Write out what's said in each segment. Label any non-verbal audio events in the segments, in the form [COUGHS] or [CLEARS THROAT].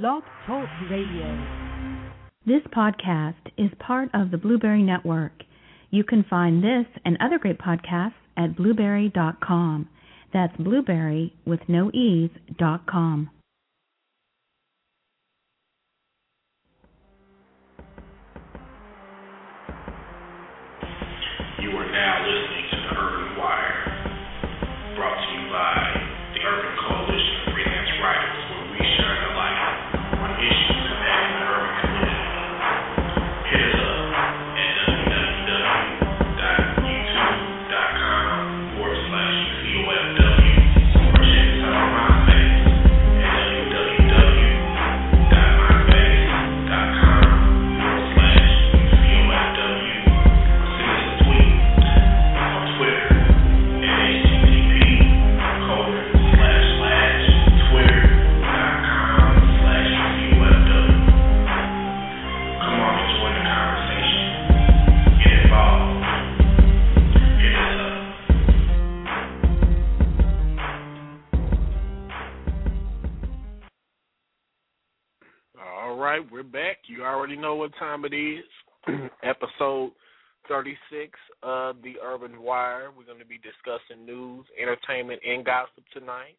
Blog Talk Radio. This podcast is part of the Blubrry Network. You can find this and other great podcasts at blubrry.com. That's blueberry with no ease dot com. Right, we're back. You already know what time it is. [CLEARS THROAT] Episode 36 of the Urban Wire. We're going to be discussing news, entertainment, and gossip tonight.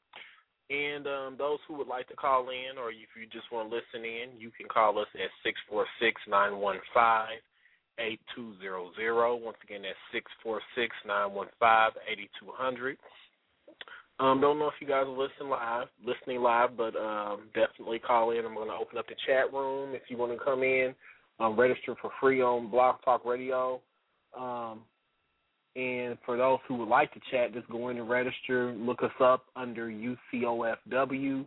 And um, those who would like to call in, or if you just want to listen in, you can call us at 646 915 8200. Once again, that's 646 915 8200. Um, don't know if you guys are listening live, listening live, but um, definitely call in. I'm going to open up the chat room if you want to come in. Um, register for free on Blog Talk Radio. Um, and for those who would like to chat, just go in and register. Look us up under UCOFW.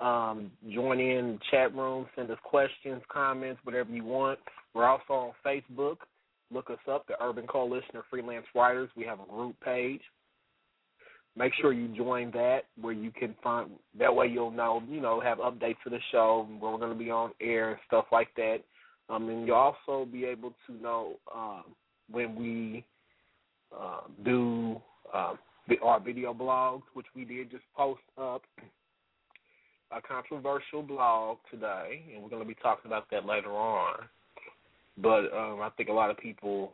Um, join in the chat room. Send us questions, comments, whatever you want. We're also on Facebook. Look us up, the Urban Coalition of Freelance Writers. We have a group page make sure you join that where you can find that way you'll know you know have updates for the show where we're going to be on air and stuff like that. Um and you'll also be able to know um when we uh, do uh, our video blogs which we did just post up a controversial blog today and we're going to be talking about that later on. But um i think a lot of people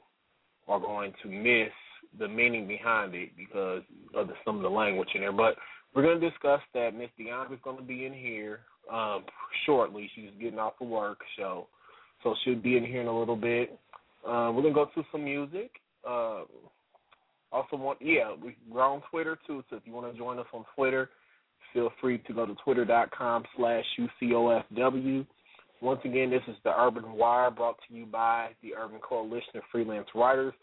are going to miss the meaning behind it because of the, some of the language in there. But we're going to discuss that. Miss Deondra's going to be in here um, shortly. She's getting off of work, so so she'll be in here in a little bit. Uh, we're going to go to some music. Uh, also, want yeah, we, we're on Twitter too. So if you want to join us on Twitter, feel free to go to twitter.com slash UCOFW. Once again, this is the Urban Wire brought to you by the Urban Coalition of Freelance Writers,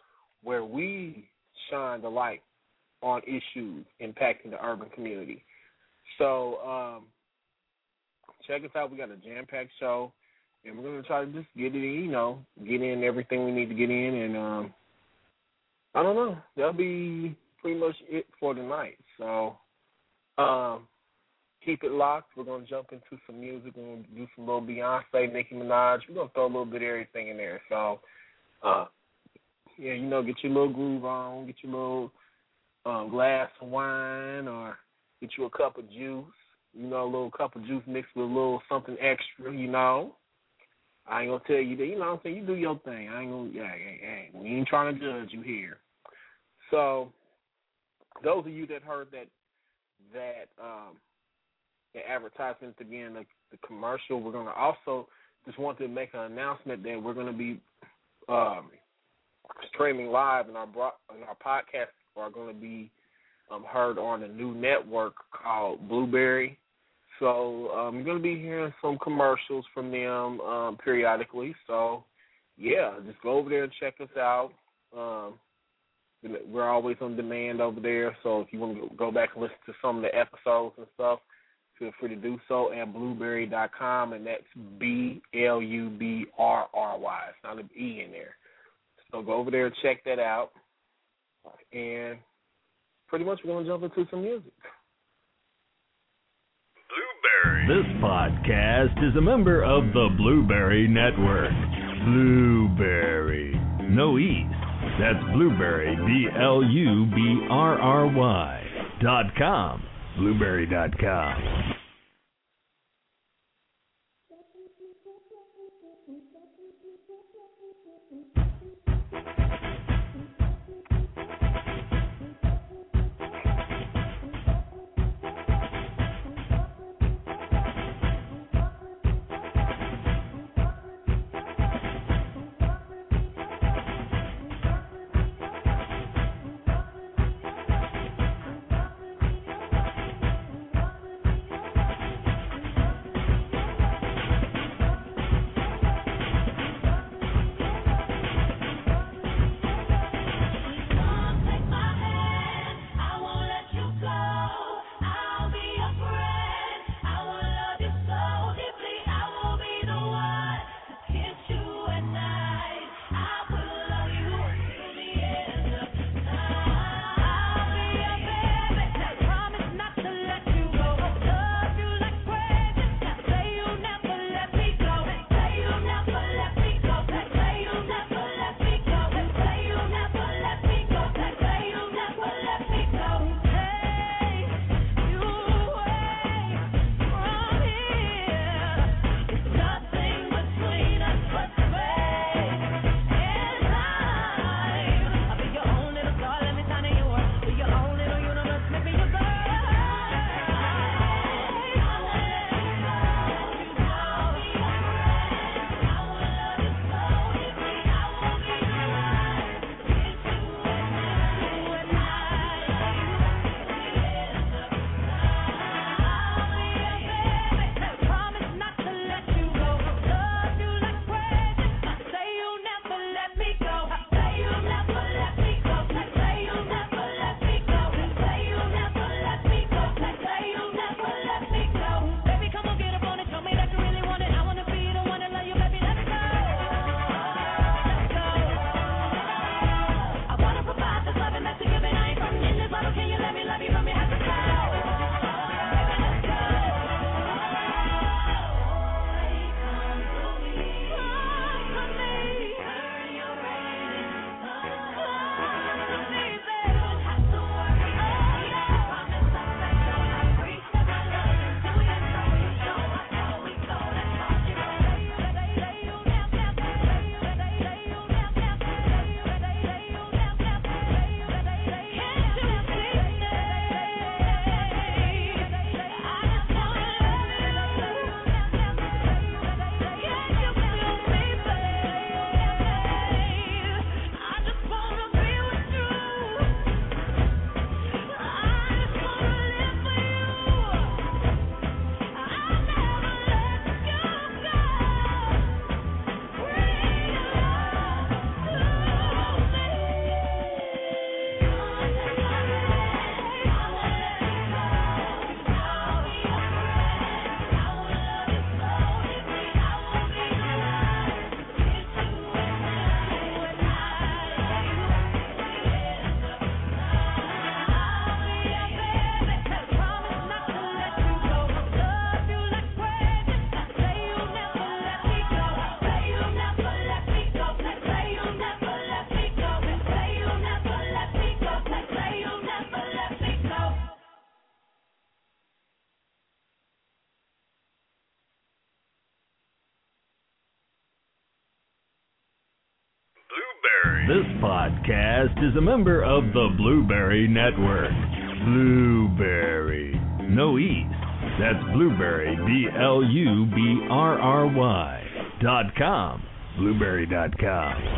where we shine the light on issues impacting the urban community. So um, check us out. We got a jam packed show, and we're gonna try to just get it, in, you know, get in everything we need to get in, and um, I don't know. That'll be pretty much it for tonight. So um, keep it locked. We're gonna jump into some music. We're gonna do some little Beyonce, Nicki Minaj. We're gonna throw a little bit of everything in there. So. Uh, yeah, you know, get your little groove on, get your little um, glass of wine, or get you a cup of juice. You know, a little cup of juice mixed with a little something extra. You know, I ain't gonna tell you that. You know, what I'm saying you do your thing. I ain't gonna. Yeah, yeah, yeah. We ain't trying to judge you here. So, those of you that heard that that um, the advertisement again, the, the commercial, we're gonna also just want to make an announcement that we're gonna be. Um, streaming live, and our bro- and our podcasts are going to be um, heard on a new network called Blubrry. So um, you're going to be hearing some commercials from them um, periodically. So yeah, just go over there and check us out. Um, we're always on demand over there. So if you want to go back and listen to some of the episodes and stuff, feel free to do so at blubrry.com, and that's B L U B R R Y. It's not an E in there. So go over there and check that out. And pretty much we're going to jump into some music. Blueberry. This podcast is a member of the Blubrry Network. Blueberry. No East. That's Blueberry, B L U B R R Y dot com. Blueberry dot com. is a member of the Blubrry Network. Blueberry. No E. That's blueberry, B L U B R R Y, dot com, blueberry dot com.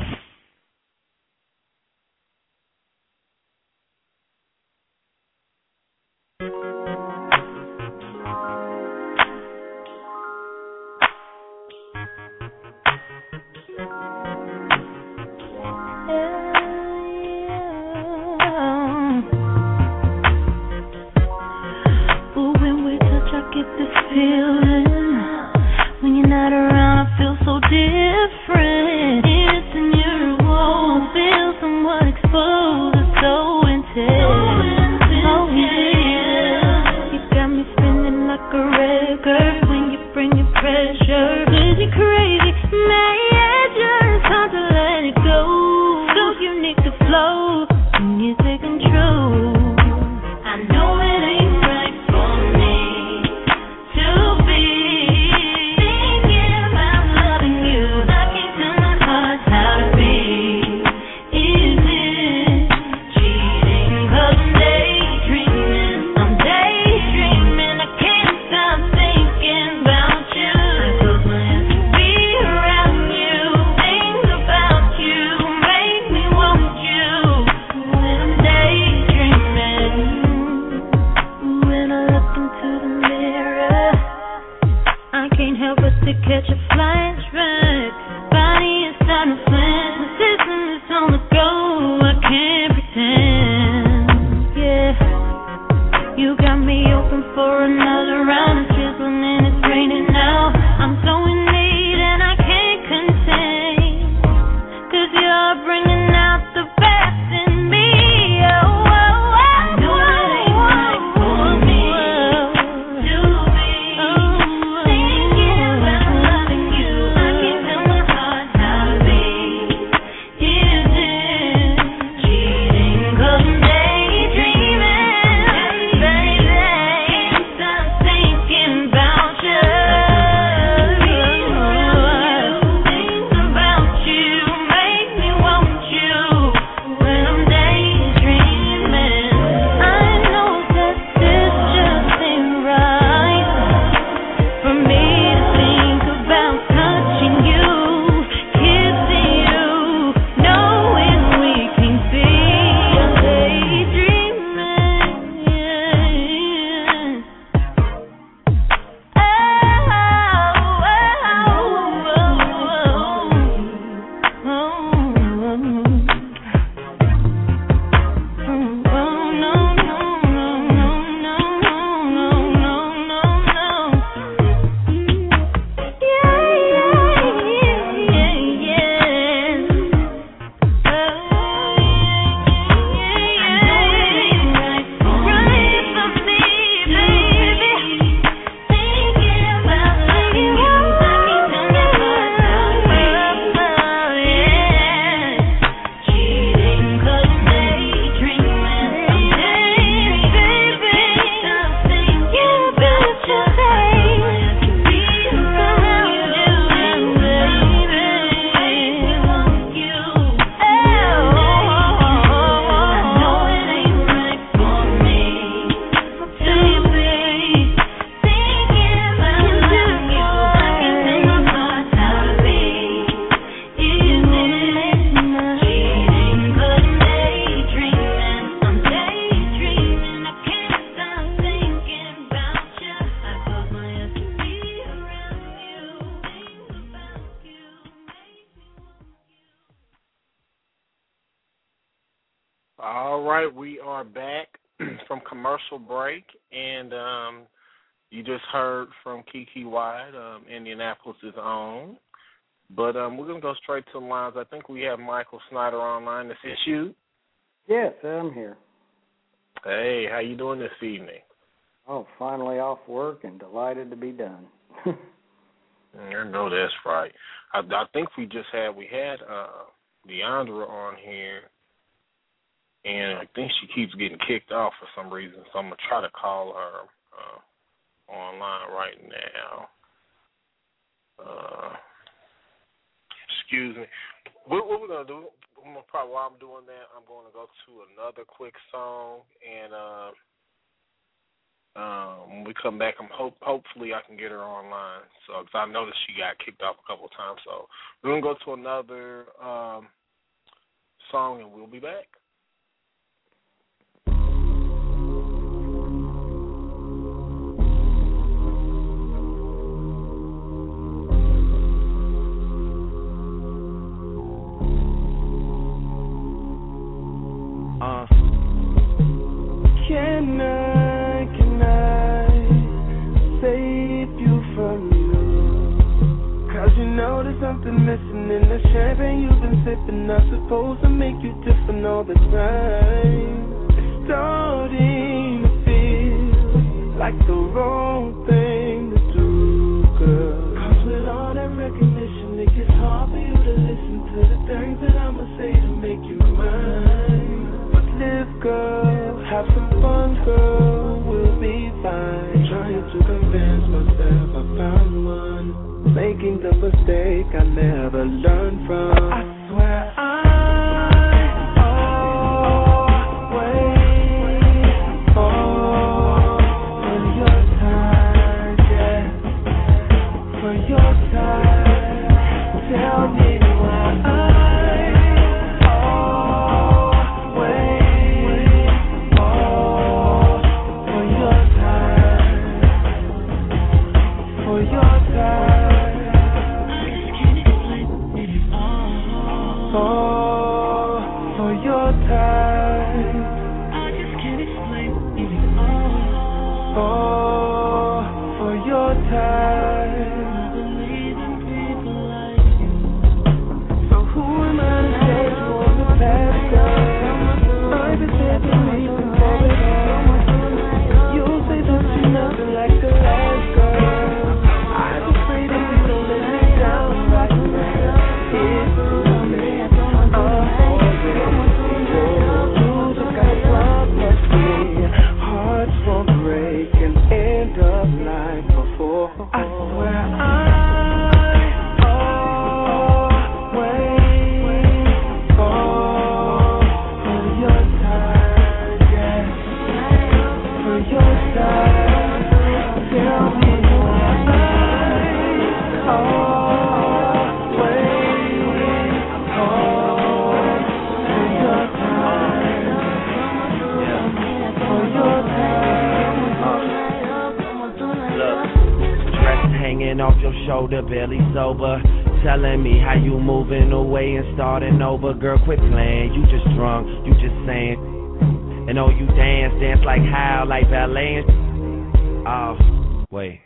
Indianapolis' own. But um, we're gonna go straight to the lines. I think we have Michael Snyder online. This is you. Yes, I'm here. Hey, how you doing this evening? Oh, finally off work and delighted to be done. [LAUGHS] I know that's right. I, I think we just had we had uh, Deandra on here, and I think she keeps getting kicked off for some reason. So I'm gonna try to call her uh, online right now. Uh, excuse me. What, what we're gonna do? I'm gonna probably while I'm doing that, I'm going to go to another quick song, and uh, um, when we come back, I'm hope hopefully I can get her online. So, because I noticed she got kicked off a couple of times. So, we're gonna go to another um, song, and we'll be back. Missing in the champagne you've been sipping. Not supposed to make you different all the time. It's starting to feel like the wrong thing to do, girl. Cause with all that recognition, it gets hard for you to listen to the things that I'ma say to make you mine. But live, girl, have some fun, girl, we'll be fine. Trying to convince Making the mistake I never learned from. Barely sober. Telling me how you moving away and starting over. Girl, quit playing. You just drunk. You just saying. And oh, you dance, dance like how, like ballet. Oh, wait.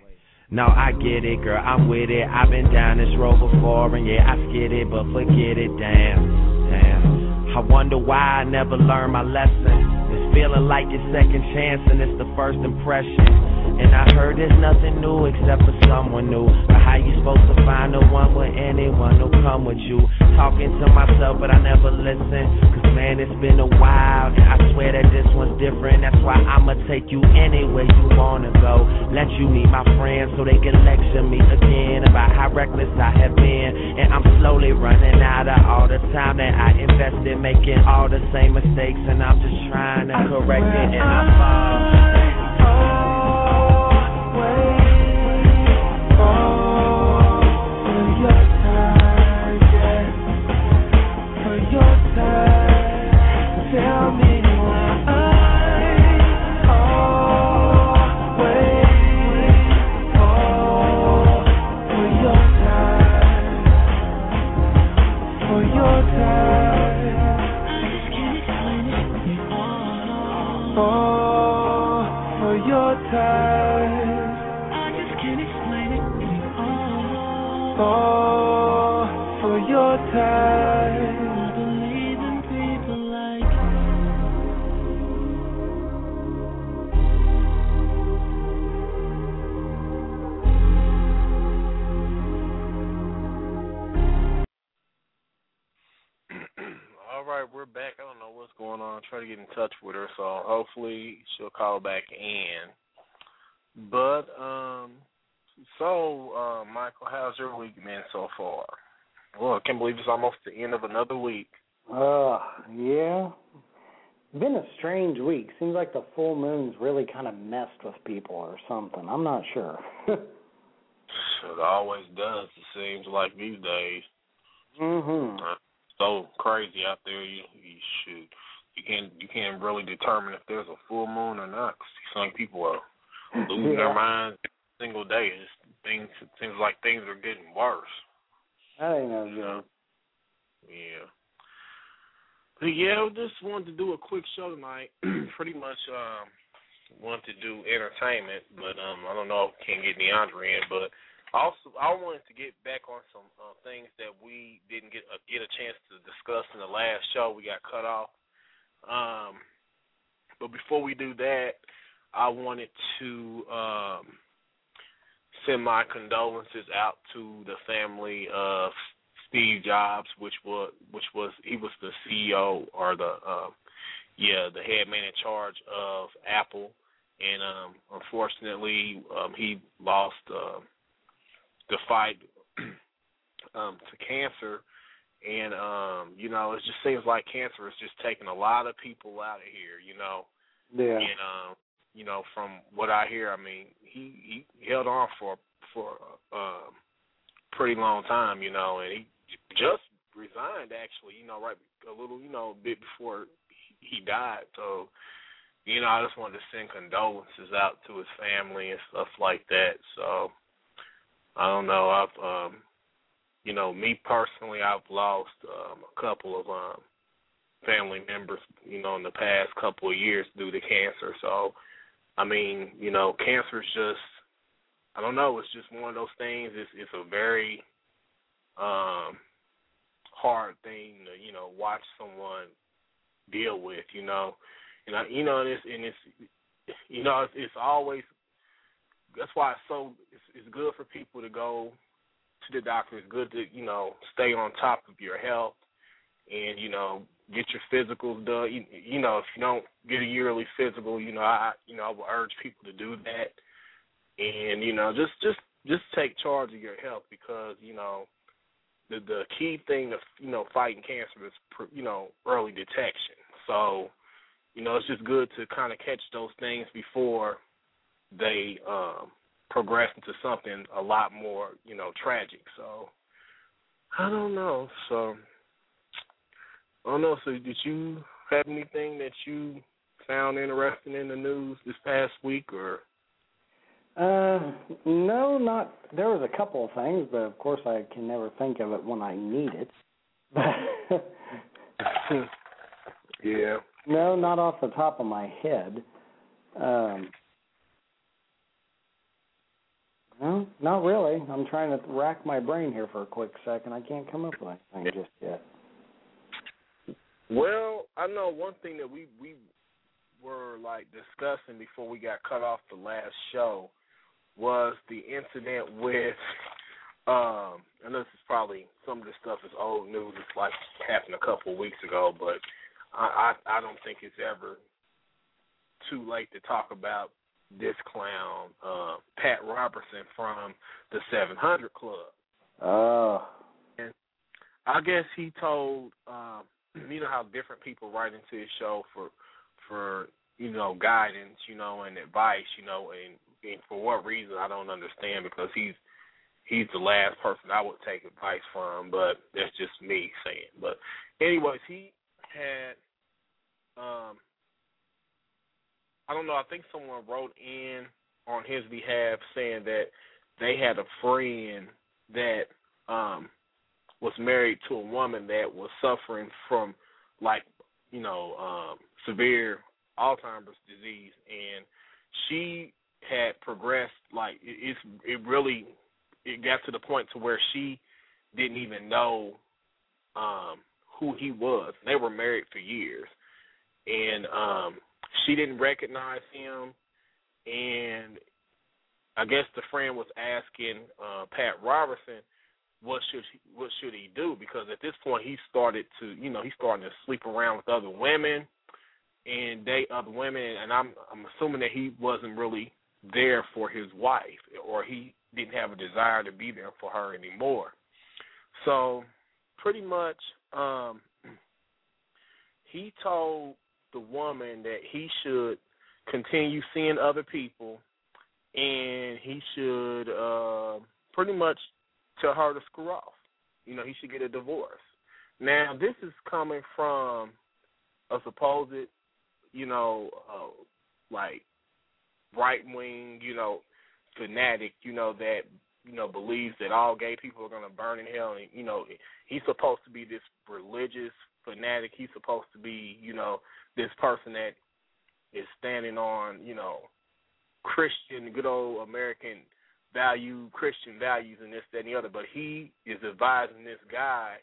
No, I get it, girl. I'm with it. I've been down this road before, and yeah, I skid it, but forget it. Damn, damn. I wonder why I never learned my lesson. It's feeling like your second chance, and it's the first impression. And I heard there's nothing new except for someone new. But how you supposed to find the one with anyone who'll come with you? Talking to myself, but I never listen. Cause man, it's been a while. And I swear that this one's different. That's why I'ma take you anywhere you wanna go. Let you meet my friends so they can lecture me again about how reckless I have been. And I'm slowly running out of all the time that I invested making all the same mistakes. And I'm just trying to correct it. And I fall. Back. I don't know what's going on. Try to get in touch with her, so hopefully she'll call back in. But um, so uh, Michael, how's your week been so far? Well, I can't believe it's almost the end of another week. Uh, yeah. Been a strange week. Seems like the full moon's really kind of messed with people or something. I'm not sure. [LAUGHS] It always does. It seems like these days. Mm mhm. So crazy out there. You, you shoot. You can't you can't really determine if there's a full moon or not. 'cause some people are losing their minds every single day. It's, things it seems like things are getting worse. That ain't no good. Yeah. But yeah, I just wanted to do a quick show tonight. [CLEARS THROAT] Pretty much um wanted to do entertainment, but um I don't know if can get DeAndre in, but also I wanted to get back on some uh, things that we didn't get uh, get a chance to discuss in the last show. We got cut off. Um but before we do that, I wanted to um send my condolences out to the family of Steve Jobs, which was which was he was the CEO or the um yeah the head man in charge of Apple, and um unfortunately um he lost uh, the fight [CLEARS THROAT] um to cancer, and um you know it just seems like cancer is just taking a lot of people out of here, you know. Yeah. And um, you know, from what I hear, I mean, he he held on for for um pretty long time, you know, and he just resigned actually, you know, right a little, you know, a bit before he he died. So, you know, I just wanted to send condolences out to his family and stuff like that. So, I don't know. I've um, you know, me personally, I've lost um, a couple of um, family members, you know, in the past couple of years due to cancer. So, I mean, you know, cancer is just, I don't know, it's just one of those things. It's it's a very um hard thing to, you know, watch someone deal with, you know. And I, you know, and it's and it's you know, it's, it's always that's why it's so it's, it's good for people to go to the doctor. It's good to you know stay on top of your health and you know get your physicals done. You, you know if you don't get a yearly physical, you know I you know I would urge people to do that, and you know just just just take charge of your health because you know the the key thing of you know fighting cancer is you know early detection. So you know it's just good to kind of catch those things before they um progress into something a lot more, you know, tragic. So I don't know. So I don't know. So did you have anything that you found interesting in the news this past week or uh no not there was a couple of things but of course i can never think of it when i need it [LAUGHS] yeah no not off the top of my head um no, not really. I'm trying to rack my brain here for a quick second. I can't come up with anything just yet. Well, I know one thing that we we were like discussing before we got cut off the last show was the incident with um and this is probably some of this stuff is old news, it's like happened a couple of weeks ago, but I I, I don't think it's ever too late to talk about this clown, uh, Pat Robertson from the 700 Club. Oh. And I guess he told, um, you know how different people write into his show for, for you know guidance, you know, and advice, you know, and, and for what reason I don't understand because he's he's the last person I would take advice from, but that's just me saying. But anyways, he had um I don't know. I think someone wrote in on his behalf saying that they had a friend that um was married to a woman that was suffering from like you know um severe Alzheimer's disease, and she had progressed like it, it's it really it got to the point to where she didn't even know um who he was. They were married for years, and um she didn't recognize him, and I guess the friend was asking uh, Pat Robertson what should he, what should he do because at this point he started to you know he's starting to sleep around with other women and date other women and I'm I'm assuming that he wasn't really there for his wife or he didn't have a desire to be there for her anymore. So pretty much um he told the woman that he should continue seeing other people and he should uh pretty much tell her to screw off. You know, he should get a divorce. Now, this is coming from a supposed, you know, uh, like right wing, you know, fanatic, you know, that you know believes that all gay people are going to burn in hell, and you know, he's supposed to be this religious fanatic. He's supposed to be, you know, this person that is standing on, you know, Christian, good old American value, Christian values, and this, that, and the other. But he is advising this guy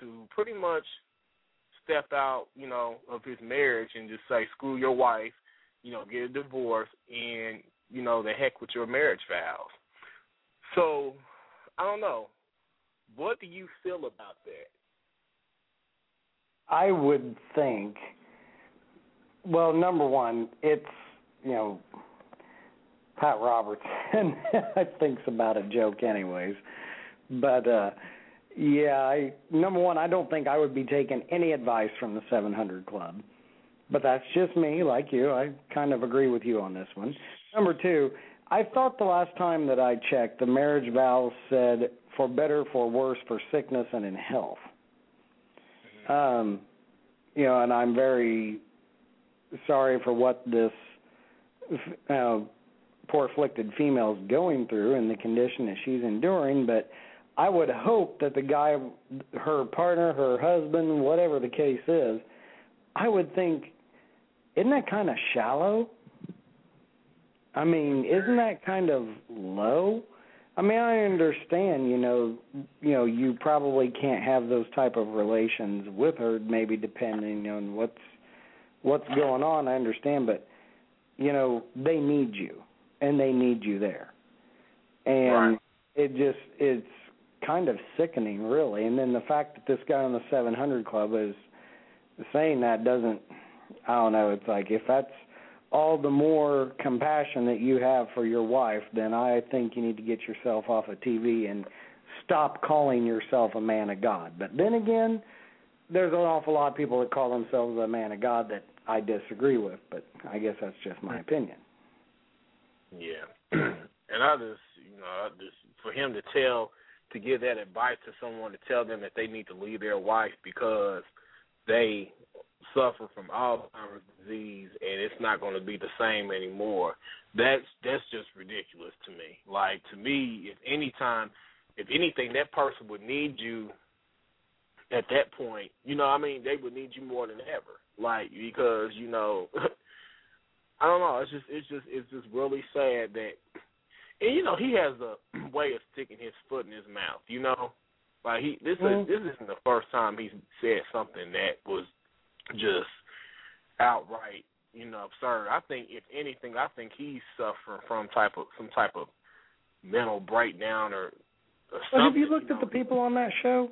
to pretty much step out, you know, of his marriage and just say, screw your wife, you know, get a divorce, and you know, the heck with your marriage vows. So, I don't know. What do you feel about that? I would think. Well, number one, it's you know, Pat Robertson [LAUGHS] think's about a joke, anyways. But uh yeah, I number one, I don't think I would be taking any advice from the 700 Club. But that's just me, like you. I kind of agree with you on this one. Number two, I thought the last time that I checked, the marriage vows said for better, for worse, for sickness, and in health. Um, you know, and I'm very sorry for what this uh, poor afflicted female's going through and the condition that she's enduring, but I would hope that the guy, her partner, her husband, whatever the case is, I would think, isn't that kind of shallow? I mean, isn't that kind of low? I mean, I understand, you know, you know, you probably can't have those type of relations with her, maybe depending on what's what's going on. I understand, but you know, they need you, and they need you there, and Right. it just it's kind of sickening, really. And then the fact that this guy on the 700 Club is saying that doesn't, I don't know. It's like if that's all the more compassion that you have for your wife, then I think you need to get yourself off of TV and stop calling yourself a man of God. But then again, there's an awful lot of people that call themselves a man of God that I disagree with, but I guess that's just my opinion. Yeah, [CLEARS THROAT] and I just, you know, I just for him to tell, to give that advice to someone to tell them that they need to leave their wife because they suffer from Alzheimer's disease and it's not going to be the same anymore. That's that's just ridiculous to me. Like to me, if any time, if anything, that person would need you at that point. You know, I mean, they would need you more than ever. Like because you know. [LAUGHS] I don't know. It's just it's just it's just really sad that and you know, he has a [CLEARS THROAT] way of sticking his foot in his mouth, you know? Like he this Mhm. is this isn't the first time he's said something that was just outright, you know, absurd. I think if anything, I think he's suffering from type of some type of mental breakdown or, or Well, have you looked know? at the people on that show?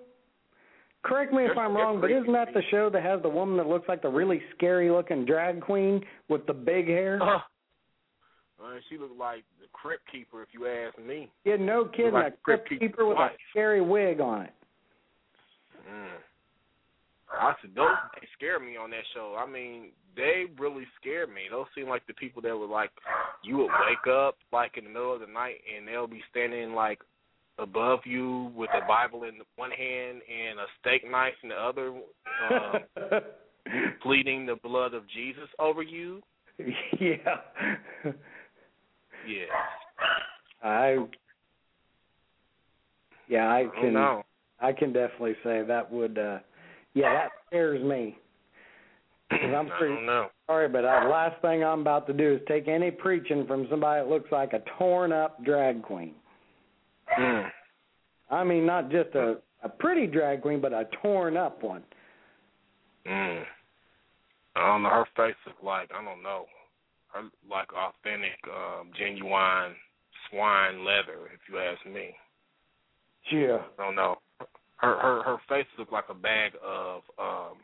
Correct me if I'm wrong, but isn't that the show that has the woman that looks like the really scary looking drag queen with the big hair? Uh, uh, she looked like the crypt keeper, if you ask me. Yeah, no kidding. like a crypt Crypt keeper with a scary wig on it. Mm. I said those they scare me on that show. I mean, they really scare me. Those seem like the people that would like you would wake up like in the middle of the night and they'll be standing like above you with a Bible in one hand and a steak knife in the other, um, [LAUGHS] pleading the blood of Jesus over you. yeah. Yeah. I Yeah, I Oh, can no. I can definitely say that would uh yeah, that scares me. [CLEARS THROAT] I'm I don't know. sorry, but the last thing I'm about to do is take any preaching from somebody that looks like a torn up drag queen. Mm. I mean, not just a a pretty drag queen, but a torn up one. Mm. I don't know. Her face look like I don't know. Her like authentic, um, genuine swine leather. If you ask me, Yeah. I don't know. Her her her face looked like a bag of um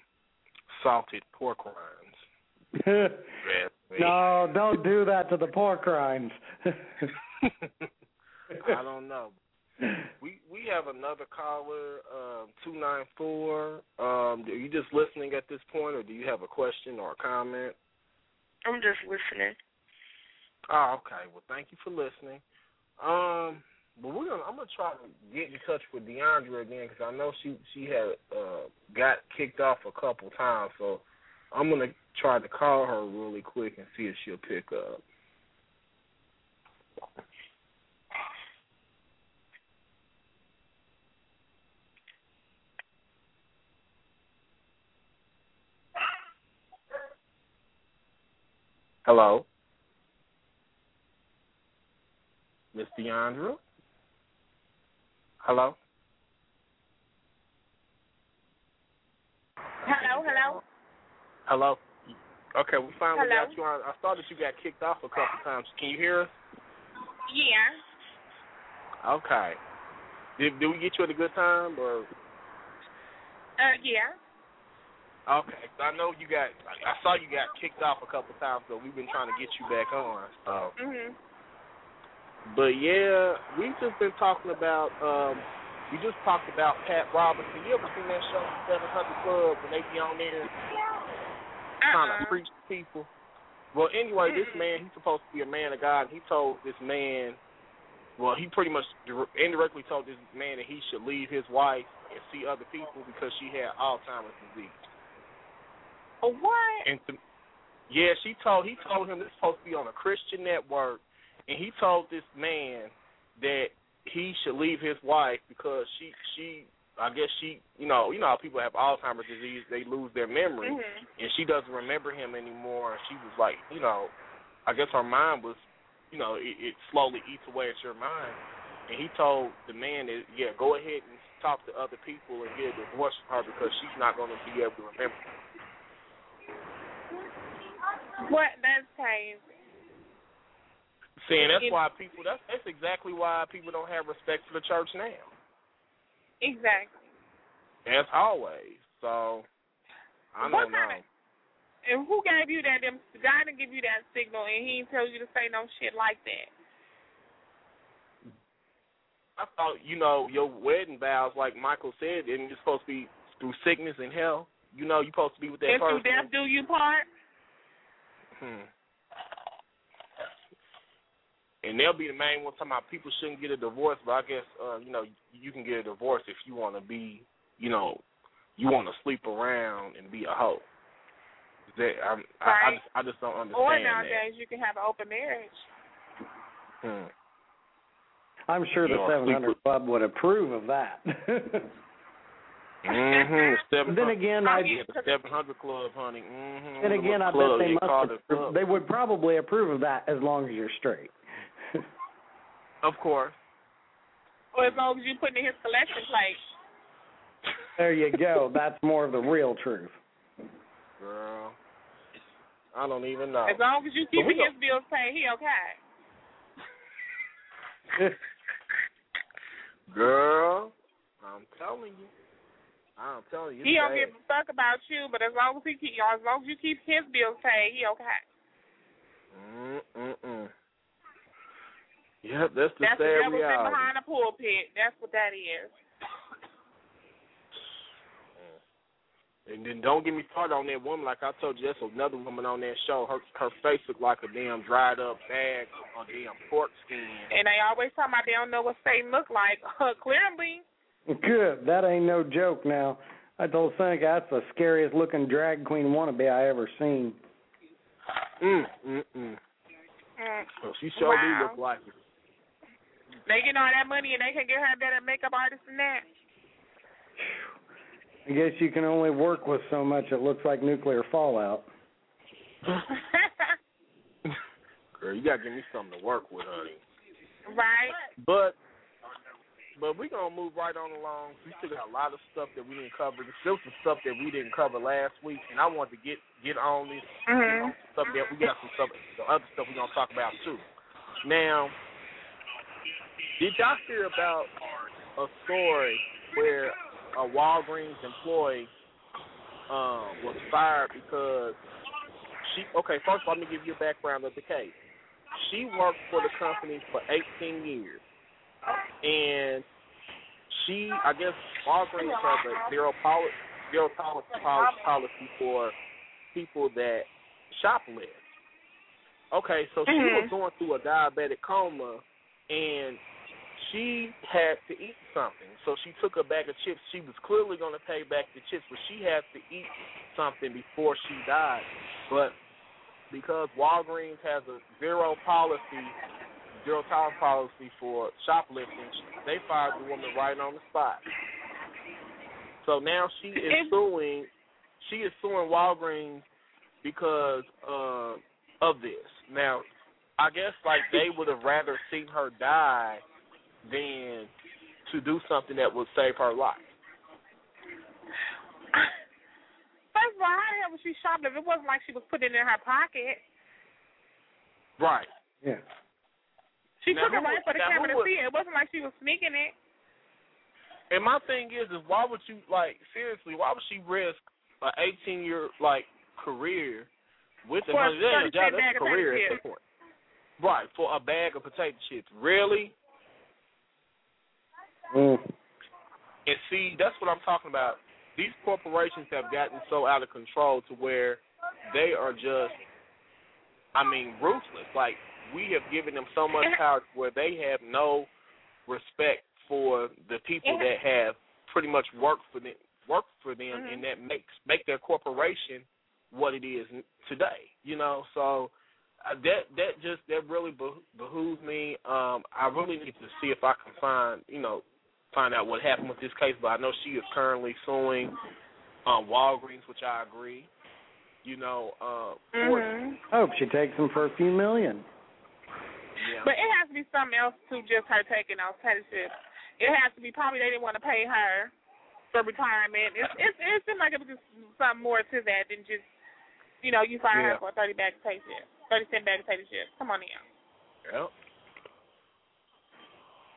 salted pork rinds. if you ask me. no, don't do that to the pork rinds. [LAUGHS] I don't know. We we have another caller, um, two nine four. Um, are you just listening at this point, or do you have a question or a comment? I'm just listening. Oh, okay. Well, thank you for listening. Um, but we're gonna. I'm gonna try to get in touch with Deandra again because I know she she had uh got kicked off a couple times. So I'm gonna try to call her really quick and see if she'll pick up. Hello, Miss Deandra. Hello. Hello, hello. Hello. Okay, we finally Hello? got you on. I saw that you got kicked off a couple times. Can you hear us? Yeah. Okay. Did did we get you at a good time or? Uh, yeah. Okay, I know you got. I I saw you got kicked off a couple times, so we've been trying to get you back on. So, Mhm. But yeah, we've just been talking about. um We just talked about Pat Robertson. You ever seen that show, Seven Hundred Club, when they be on there trying Uh-uh. to preach to people? Well, anyway, this man, he's supposed to be a man of God. He told this man, well, he pretty much indirectly told this man that he should leave his wife and see other people because she had Alzheimer's disease. A what? And to, yeah, she told he told him this supposed to be on a Christian network, and he told this man that he should leave his wife because she she I guess she you know you know how people have Alzheimer's disease they lose their memory Mhm. and she doesn't remember him anymore. And she was like you know I guess her mind was you know it, it slowly eats away at your mind. And he told the man that yeah go ahead and talk to other people and get a divorce from her because she's not going to be able to remember. What? That's crazy. Saying that's It- why people that's that's exactly why people don't have respect for the church now. Exactly. As always. So I What don't know. of- And who gave you that? Them God didn't give you that signal, and He didn't tell you to say no shit like that. I thought, you know, your wedding vows, like Michael said, and you're supposed to be through sickness and hell. You know, you're supposed to be with that you person. death do you part. Hmm. And they'll be the main one talking about people shouldn't get a divorce, but I guess uh, you know you can get a divorce if you want to be, you know, you want to sleep around and be a hoe. That I'm, I, I just I just don't understand Or that. nowadays you can have an open marriage. Hmm. I'm sure the know, 700 Club would approve of that. [LAUGHS] Mm-hmm. Then again, I yeah, the seven hundred club, honey. Mm-hmm. then again, I bet they must. it Approve, they would probably approve of that as long as you're straight. Of course. Or as long as you put in his collection plate. there you go. That's more of the real truth. Girl. I don't even know. As long as you keep But we his bills paid, he okay. [LAUGHS] Girl, I'm telling you. I'm telling you. He don't it's give a fuck about you, but as long as he keep, as long as you keep his bills paid, he okay. Mm mm mm. Yep, that's the That's the sad devil sitting reality. behind the pulpit. That's what that is. And then don't get me started on that woman. Like I told you, that's another woman on that show. Her her face looked like a damn dried up bag of damn pork skin. And they always talk about they don't know what Satan look like. [LAUGHS] Clearly, Good. That ain't no joke. Now, I told Seneca that's the scariest looking drag queen wannabe I ever seen. Mm mm mm. mm, Well, she sure Wow. do look like it. They get all that money and they can get her better makeup artist than that. I guess you can only work with so much. It looks like nuclear fallout. [LAUGHS] Girl, you gotta give me something to work with, honey. right? But but we gonna move right on along. We still got a lot of stuff that we didn't cover. There's still some stuff that we didn't cover last week, and I want to get get on this. Mhm. Get on stuff that we got some stuff, the other stuff we gonna talk about too. Now, did y'all hear about a story where a Walgreens employee um, was fired because she? Okay, first of all, let me give you a background of the case. She worked for the company for 18 years and she, I guess, Walgreens has a zero policy, zero tolerance pol- policy for people that shoplift. Okay, so she Mhm. was going through a diabetic coma, and she had to eat something. So she took a bag of chips. She was clearly going to pay back the chips, but she had to eat something before she died. But because Walgreens has a zero policy zero tolerance policy for shoplifting, they fired the woman right on the spot. So now she is suing. She is suing Walgreens because uh, of this. Now, I guess like they would have rather seen her die than to do something that would save her life. [SIGHS] First of all, how the hell was she shoplifting? It wasn't like she was putting it in her pocket. Right. Yeah. She Now, took it who right would- for the camera to would- see it. It wasn't like she was sneaking it. And my thing is, is why would you like seriously? Why would she risk a 18 year like career with a honey? That ain't a job. That's a career potato at chips. that point. Right for a bag of potato chips. Really? Mm. And see, that's what I'm talking about. These corporations have gotten so out of control to where they are just, I mean, ruthless. Like we have given them so much power to where they have no respect for the people that have pretty much worked for them, worked for them, Mhm. and that makes make their corporation what it is today. You know, so uh, that that just that really beh- behooves me. Um, I really need to see if I can find you know find out what happened with this case. But I know she is currently suing um, Walgreens, which I agree. You know, uh, for Mhm. Hope she takes them for a few million. yeah. But it has to be something else to just her taking alternative. It has to be probably they didn't want to pay her for retirement. It's it's it seems like it was just something more to that than just you know you fire Yeah. her for a thirty bag of potato chips, thirty cent bag of potato chips. Come on now. Yep.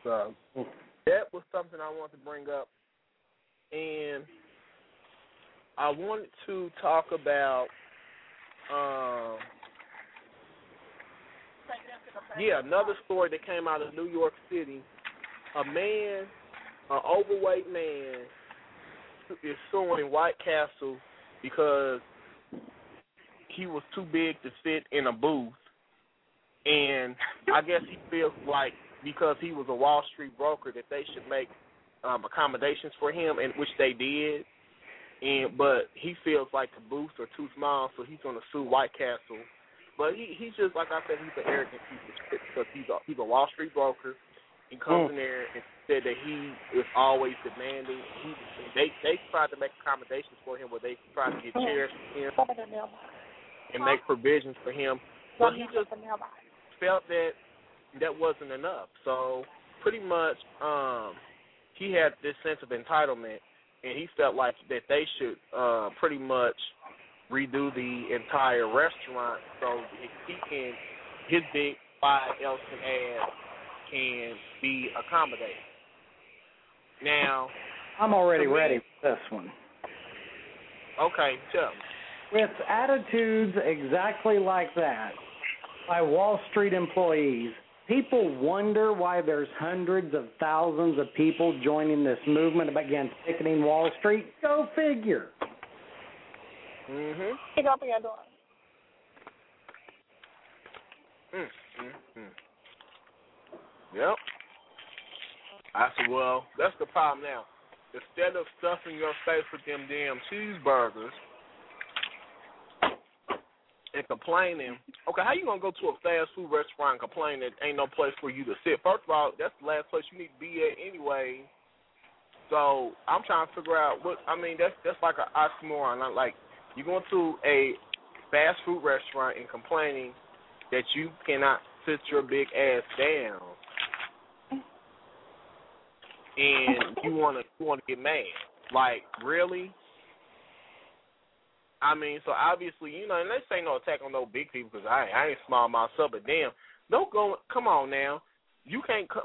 So that was something I wanted to bring up, and I wanted to talk about. Um, yeah, another story that came out of New York City. A man, an overweight man, is suing White Castle because he was too big to fit in a booth, and I guess he feels like because he was a Wall Street broker that they should make um, accommodations for him, and which they did. And but he feels like the booths are too small, so he's going to sue White Castle. But he he's just like I said, he's an arrogant piece of shit because he's a he's a Wall Street broker. He comes in there and said that he is always demanding. He they they tried to make accommodations for him where they tried to get chairs for him and make provisions for him, but he just felt that that wasn't enough. So pretty much, um, he had this sense of entitlement, and he felt like that they should uh, pretty much redo the entire restaurant so he can his big five Elson ass can be accommodated. Now, I'm already me- ready for this one. okay, tell me. With attitudes exactly like that by Wall Street employees, people wonder why there's hundreds of thousands of people joining this movement against picketing Wall Street. Go figure. Mhm. Pick up your door. Mm, mm, mm. Yep. I said, well, that's the problem now. Instead of stuffing your face with them damn cheeseburgers and complaining, okay, how you gonna go to a fast food restaurant and complain that ain't no place for you to sit? First of all, that's the last place you need to be at anyway. So I'm trying to figure out what I mean. That's that's like an oxymoron. Like- Like you going to a fast food restaurant and complaining that you cannot sit your big ass down, and you want to you want to get mad. Like really? I mean, so obviously, you know, and let's say no attack on no big people because I I ain't small myself, but damn, don't go. Come on now, you can't come.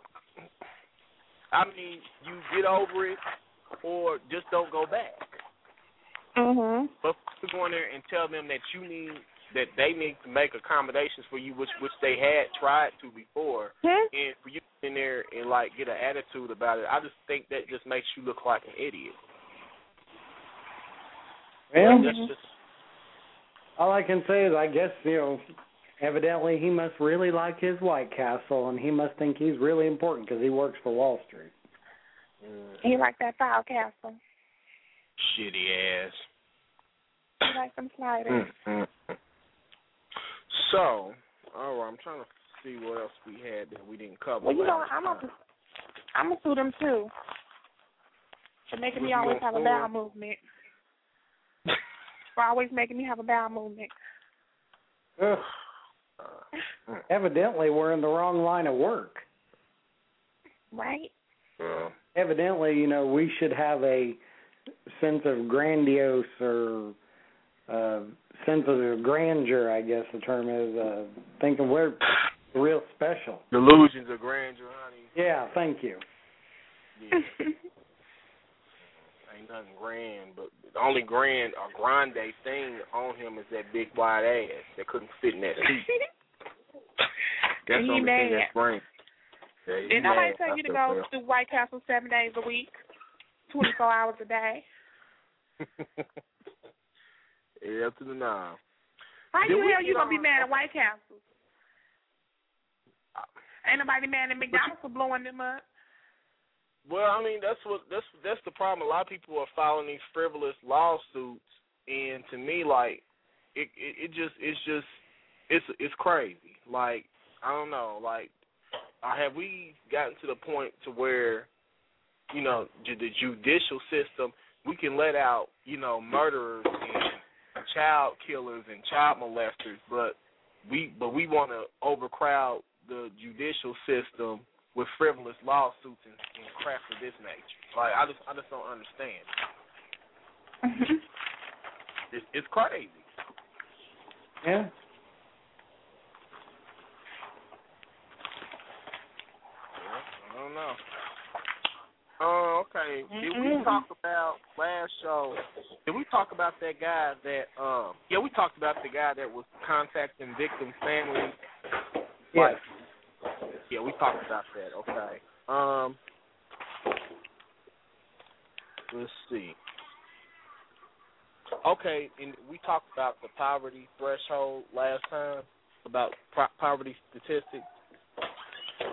I mean, you get over it, or just don't go back. Mhm. But to go in there and tell them that you need that they need to make accommodations for you, which which they had tried to before, Hmm? and for you in there and like get an attitude about it, I just think that just makes you look like an idiot. Well, all I can say is I guess, you know, evidently he must really like his White Castle and he must think he's really important because he works for Wall Street. mm, He like that file castle. shitty ass. He like them sliders. Mm, mm. So, all right, I'm trying to see what else we had that we didn't cover. Well, you know, I'm gonna I'm gonna sue them too for making me always have a sue bowel movement. For always making me have a bowel movement. Ugh. Evidently, we're in the wrong line of work. Right? uh, Evidently, you know, we should have a sense of grandiose or uh, sense of grandeur, I guess the term is, uh, thinking we're real special. delusions of grandeur, honey. Yeah, thank you. Yeah. [LAUGHS] Ain't nothing grand, but the only grand or grande thing on him is that big wide ass that couldn't fit in that [LAUGHS] seat. That's He the only thing mad. that's grand. Yeah, Did nobody mad. tell you to go for to White Castle seven days a week, twenty four [LAUGHS] hours a day? him. yeah, up to the nine. How Did you hell you gonna be mad at White Castle? Ain't nobody mad at McDonald's for blowing them up. Well, I mean that's what that's that's the problem. A lot of people are filing these frivolous lawsuits, and to me, like it it, it just it's just it's it's crazy. Like I don't know, like uh, have we gotten to the point to where you know the judicial system we can let out you know murderers and child killers and child molesters, but we but we want to overcrowd the judicial system with frivolous lawsuits and, and crap of this nature. Like I just I just don't understand. It's, it's crazy. Yeah. I don't know. Oh, okay. Did we talk about last show? Did we talk about that guy that? Um, yeah, we talked about the guy that was contacting victims' families. Yes. Yeah, we talked about that. Okay. Um, let's see. Okay, and we talked about the poverty threshold last time about pro- poverty statistics.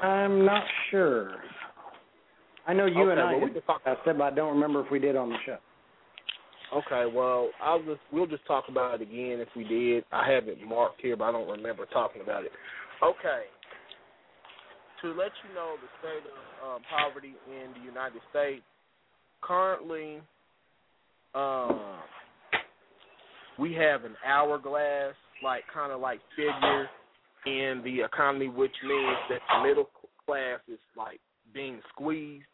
I'm not sure. I know you Okay, and I well, we had can talk- discussed it, but I don't remember if we did on the show. Okay, well, I'll just we'll just talk about it again if we did. I have it marked here, but I don't remember talking about it. Okay. To let you know the state of um, poverty in the United States, currently, um, we have an hourglass, like kind of like figure in the economy, which means that the middle class is like being squeezed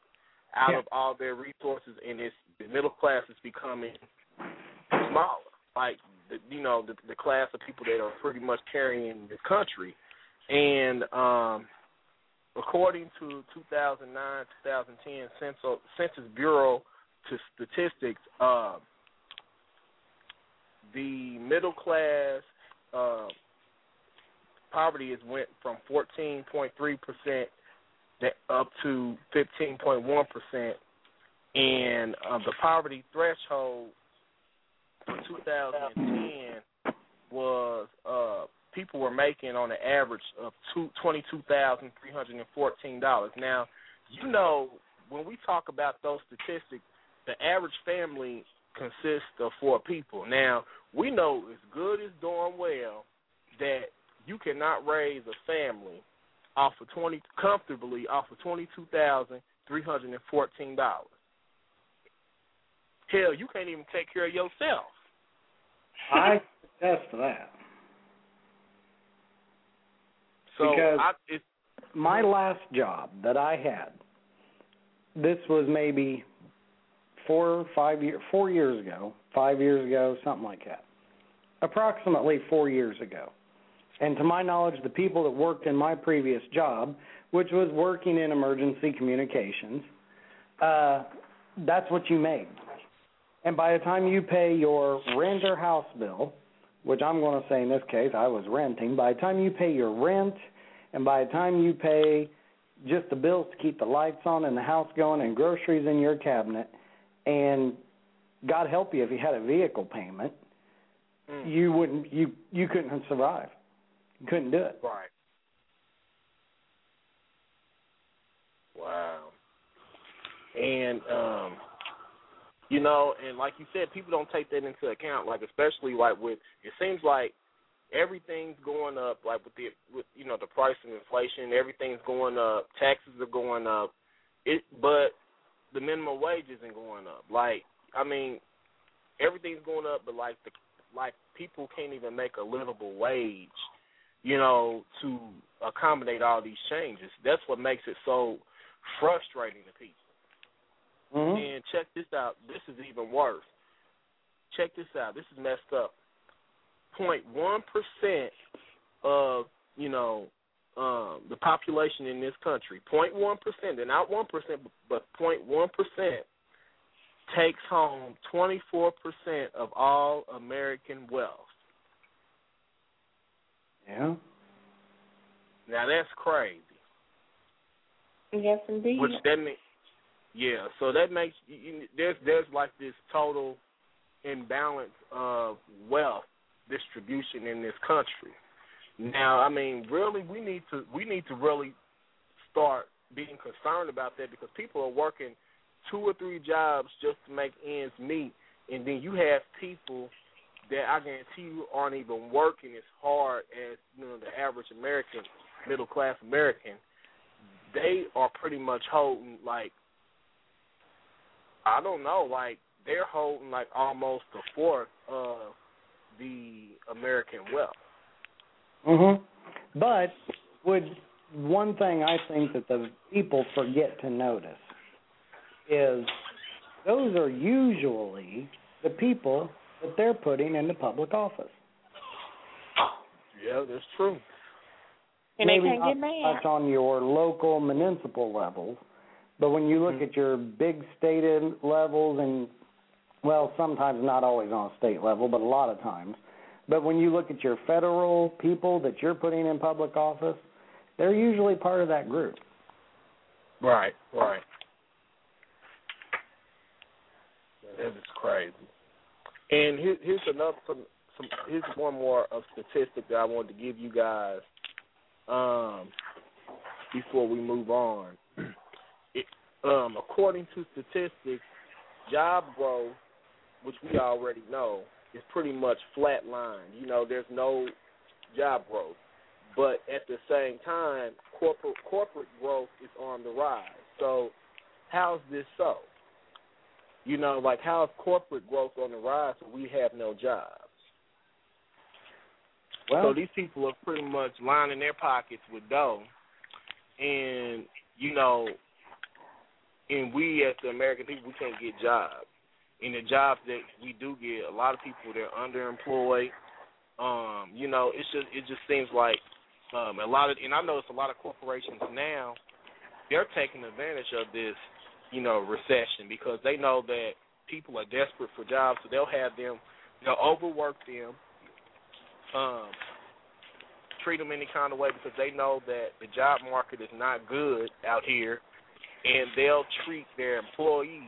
out Yeah. of all their resources, and it's the middle class is becoming smaller. Like the, you know, the, the class of people that are pretty much carrying the country, and um, according to 2009 2010 Census, Census Bureau to statistics, uh, the middle class uh, poverty has went from 14.3 percent up to 15.1 percent, and uh, the poverty threshold for 2010 was uh, people were making on an average of two twenty two thousand three hundred and fourteen dollars. Now, you know when we talk about those statistics, the average family consists of four people. Now, we know as good as doing well that you cannot raise a family off of twenty comfortably off of twenty two thousand three hundred and fourteen dollars. Hell, you can't even take care of yourself. I attest to that. So Because- I, it's My last job that I had, this was maybe four or five years, four years ago, five years ago, something like that. Approximately four years ago. And to my knowledge, the people that worked in my previous job, which was working in emergency communications, uh, that's what you made. And by the time you pay your rent or house bill, which I'm going to say in this case I was renting, by the time you pay your rent and by the time you pay just the bills to keep the lights on and the house going and groceries in your cabinet, and God help you if you had a vehicle payment, mm, you wouldn't you you couldn't survive. You couldn't do it. right. Wow. And um you know, and like you said, people don't take that into account. Like especially like with it seems like everything's going up. Like with the with you know the price of inflation, everything's going up. Taxes are going up. It but the minimum wage isn't going up. Like I mean, everything's going up, but like the like people can't even make a livable wage. You know, to accommodate all these changes. That's what makes it so frustrating to people. Mhm. And check this out. This is even worse. Check this out. This is messed up. Point one percent of you know um, the population in this country. Point one percent, and not one percent, but point one percent takes home twenty four percent of all American wealth. Yeah. Now that's crazy. Yes, indeed. Which that mean, yeah. So that makes you, there's there's like this total imbalance of wealth distribution in this country. Now, I mean, really, we need to we need to really start being concerned about that because people are working two or three jobs just to make ends meet, and then you have people that I guarantee you aren't even working as hard as you know the average American, middle class American. They are pretty much holding like I don't know, like they're holding like almost a fourth of the American wealth. Mhm. But would one thing I think that the people forget to notice is those are usually the people that they're putting into public office. Yeah, that's true. And Maybe they can't not get mad. much on your local municipal levels, but when you look Mm-hmm. at your big state levels and well, sometimes not always on a state level, but a lot of times. But when you look at your federal people that you're putting in public office, they're usually part of that group. Right, right. That is crazy. And here, here's another some, some here's one more of statistic that I wanted to give you guys um, before we move on. Um, according to statistics, job growth, which we already know, is pretty much flatlined. You know, there's no job growth. But at the same time, corporate corporate growth is on the rise. So, how's this so? You know, like how's corporate growth on the rise when we have no jobs? Well, so these people are pretty much lining their pockets with dough, and you know, and we as the American people, we can't get jobs. And the jobs that we do get, a lot of people they're underemployed. Um, you know, it's just it just seems like um, a lot of, and I know it's a lot of corporations now. They're taking advantage of this, you know, recession because they know that people are desperate for jobs, so they'll have them, they'll overwork them, um, treat them any kind of way because they know that the job market is not good out here, and they'll treat their employees,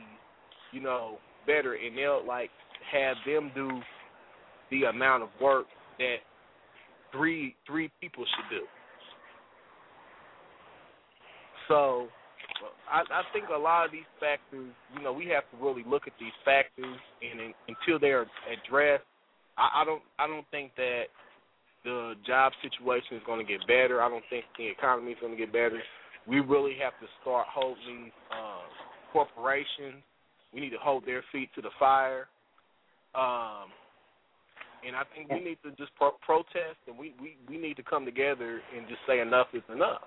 you know, better, and they'll like have them do the amount of work that three three people should do. So, I, I think a lot of these factors, you know, we have to really look at these factors, and in, until they're addressed, I, I don't I don't think that the job situation is going to get better. I don't think the economy is going to get better. We really have to start holding um, corporations. We need to hold their feet to the fire. Um, and I think we need to just pro- protest, and we, we, we need to come together and just say enough is enough.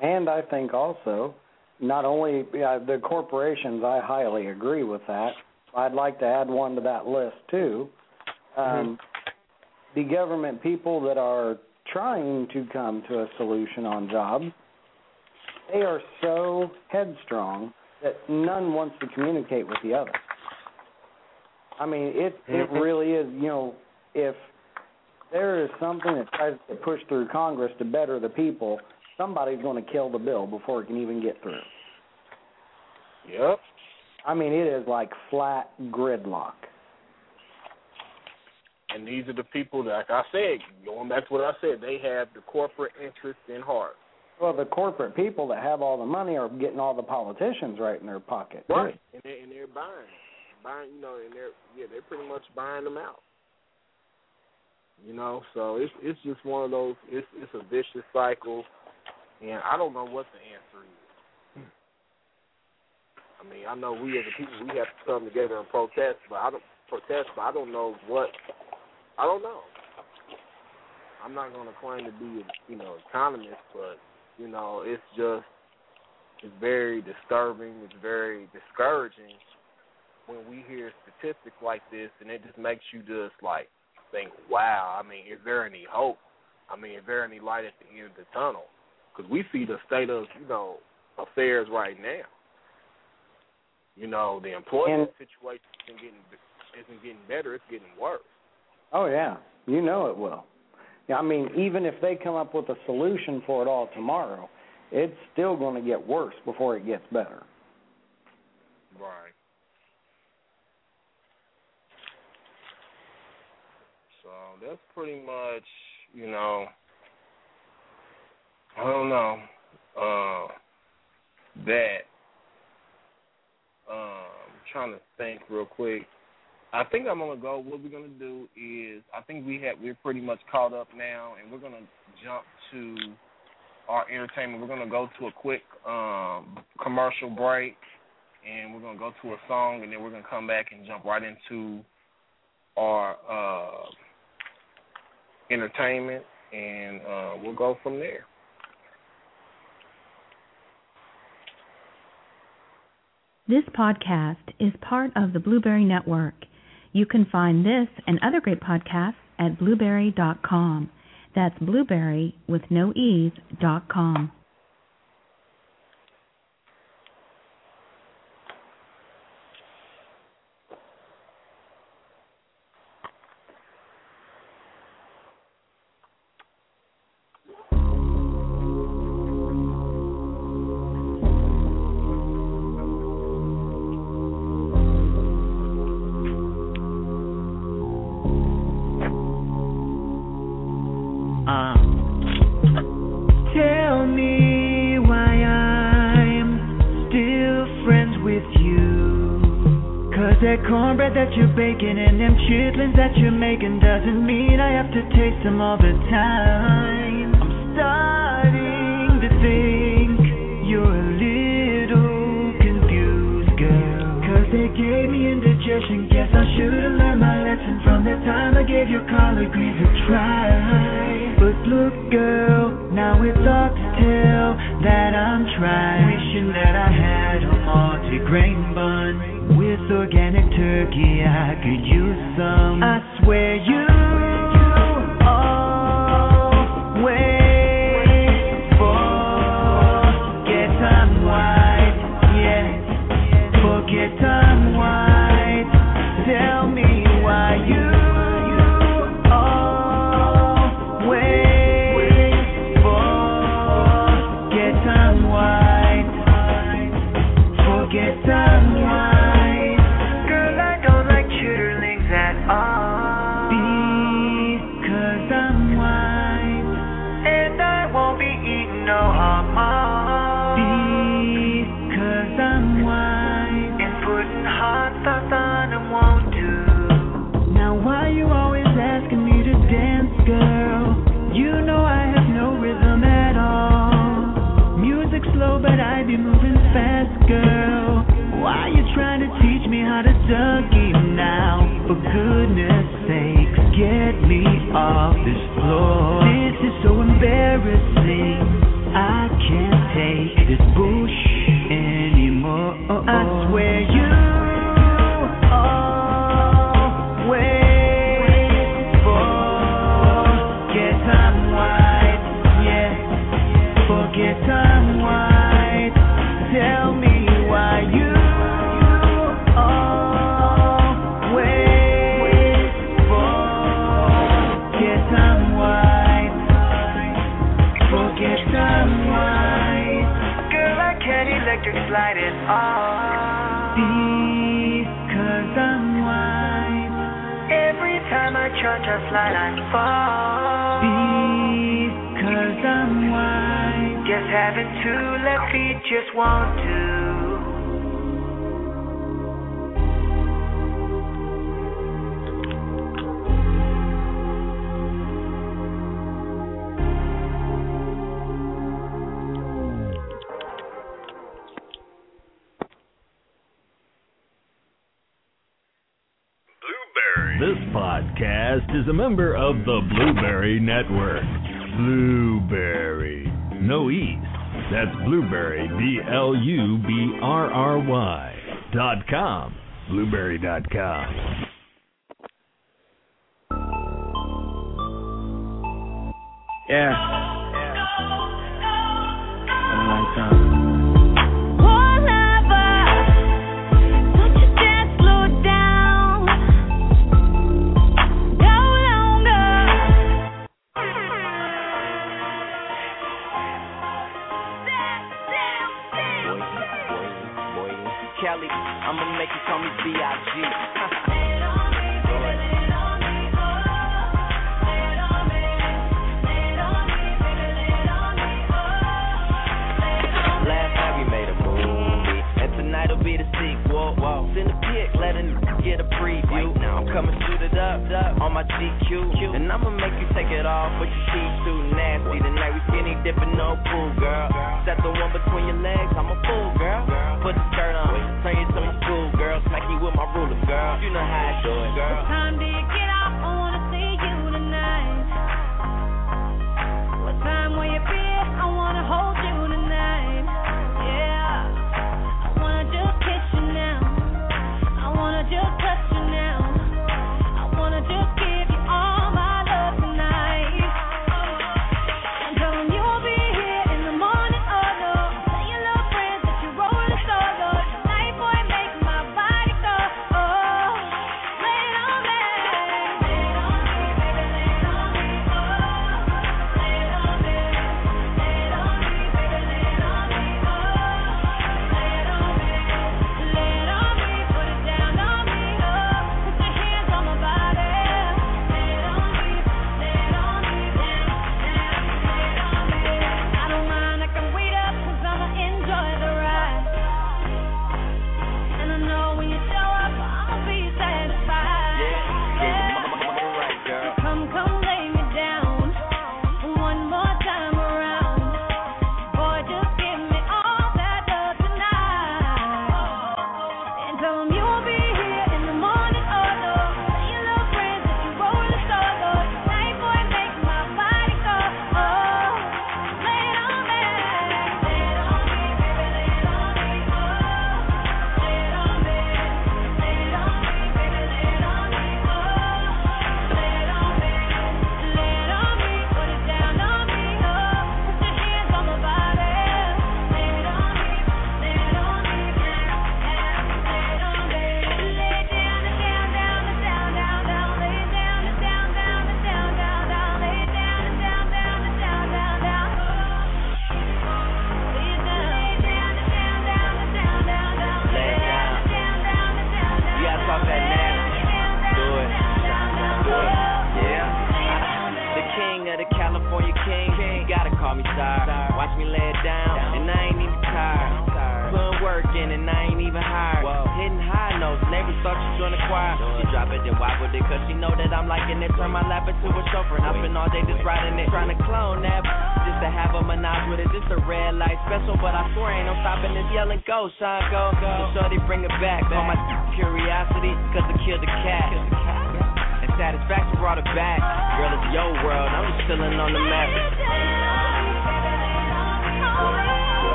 And I think also, not only yeah, the corporations, I highly agree with that. I'd like to add one to that list too. Um, The government people that are trying to come to a solution on jobs, they are so headstrong that none wants to communicate with the other. I mean, it it Mhm. really is. You know, if there is something that tries to push through Congress to better the people, somebody's going to kill the bill before it can even get through. Yep. I mean, it is like flat gridlock. And these are the people that, like I said, going back to what I said, they have the corporate interest in heart. Well, the corporate people that have all the money are getting all the politicians right in their pocket. too. Right. And they and they're buying, buying, you know, and they're yeah, they're pretty much buying them out. You know, so it's it's just one of those. It's it's a vicious cycle, and I don't know what the answer is. I mean, I know we as a people we have to come together and protest, but I don't protest, but I don't know what. I don't know. I'm not going to claim to be, a, you know, economist, but you know, it's just it's very disturbing. It's very discouraging when we hear statistics like this, and it just makes you just like think, wow. I mean, is there any hope? I mean, is there any light at the end of the tunnel? Because we see the state of you know affairs right now. You know, the employment situation isn't getting isn't getting better; it's getting worse. Oh yeah, you know it will. I mean, even if they come up with a solution for it all tomorrow, it's still going to get worse before it gets better. Right. So that's pretty much, you know, I don't know, uh, that. Um, trying to think real quick. I think I'm gonna go. What we're gonna do is, I think we have we're pretty much caught up now, and we're gonna jump to our entertainment. We're gonna go to a quick um, commercial break, and we're gonna go to a song, and then we're gonna come back and jump right into our uh, entertainment, and uh, we'll go from there. This podcast is part of the Blubrry Network. You can find this and other great podcasts at blubrry.com. That's blubrry with no ease dot com. With you. Cause that cornbread that you're baking and them chitlins that you're making doesn't mean I have to taste them all the time. I'm starting to think you're a little confused, girl. Cause they gave me indigestion. Guess I should've learned my lesson from the time I gave your collard greens a try. But look, girl, now it's hard to tell that I'm trying. Wishing that I had a multi-grain bun with organic turkey. I could use some. I swear you I swear you charge a slide, I fall. Because I'm white. Just having two left feet just won't do. A member of the Blubrry Network. Blubrry. No E's. That's Blubrry, B L U B R R Y dot com. Blubrry dot com. Yeah. What Kelly, I'ma make you call me B.I.G. Last night we made a movie, and tonight'll be the sequel. Whoa, send a pic, let a get a preview. Right now I'm coming suited up, up on my GQ. And I'ma make you take it off, but your teeth too nasty. Tonight we skinny dipping, no pool, girl. Set the one between your legs, I'm a fool, girl. Put the skirt on, turn you to my school, girl. Smack you with my ruler, girl. You know how I do it, girl. What time do you get off?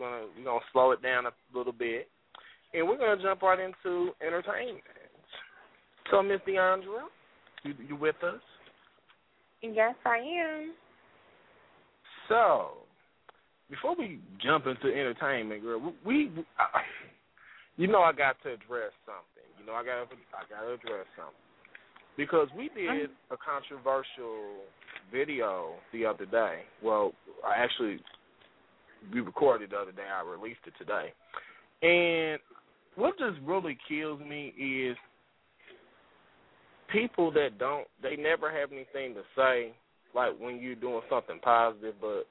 Gonna we're gonna slow it down a little bit. And we're gonna jump right into entertainment. So Miss DeAndra, you you with us? Yes, I am. So before we jump into entertainment, girl, we, we I, you know I got to address something. You know I got I got to address something because we did mm-hmm. a controversial video the other day. Well, I actually we recorded the other day. I released it today, and what just really kills me is people that don't they never have anything to say like when you're doing something positive but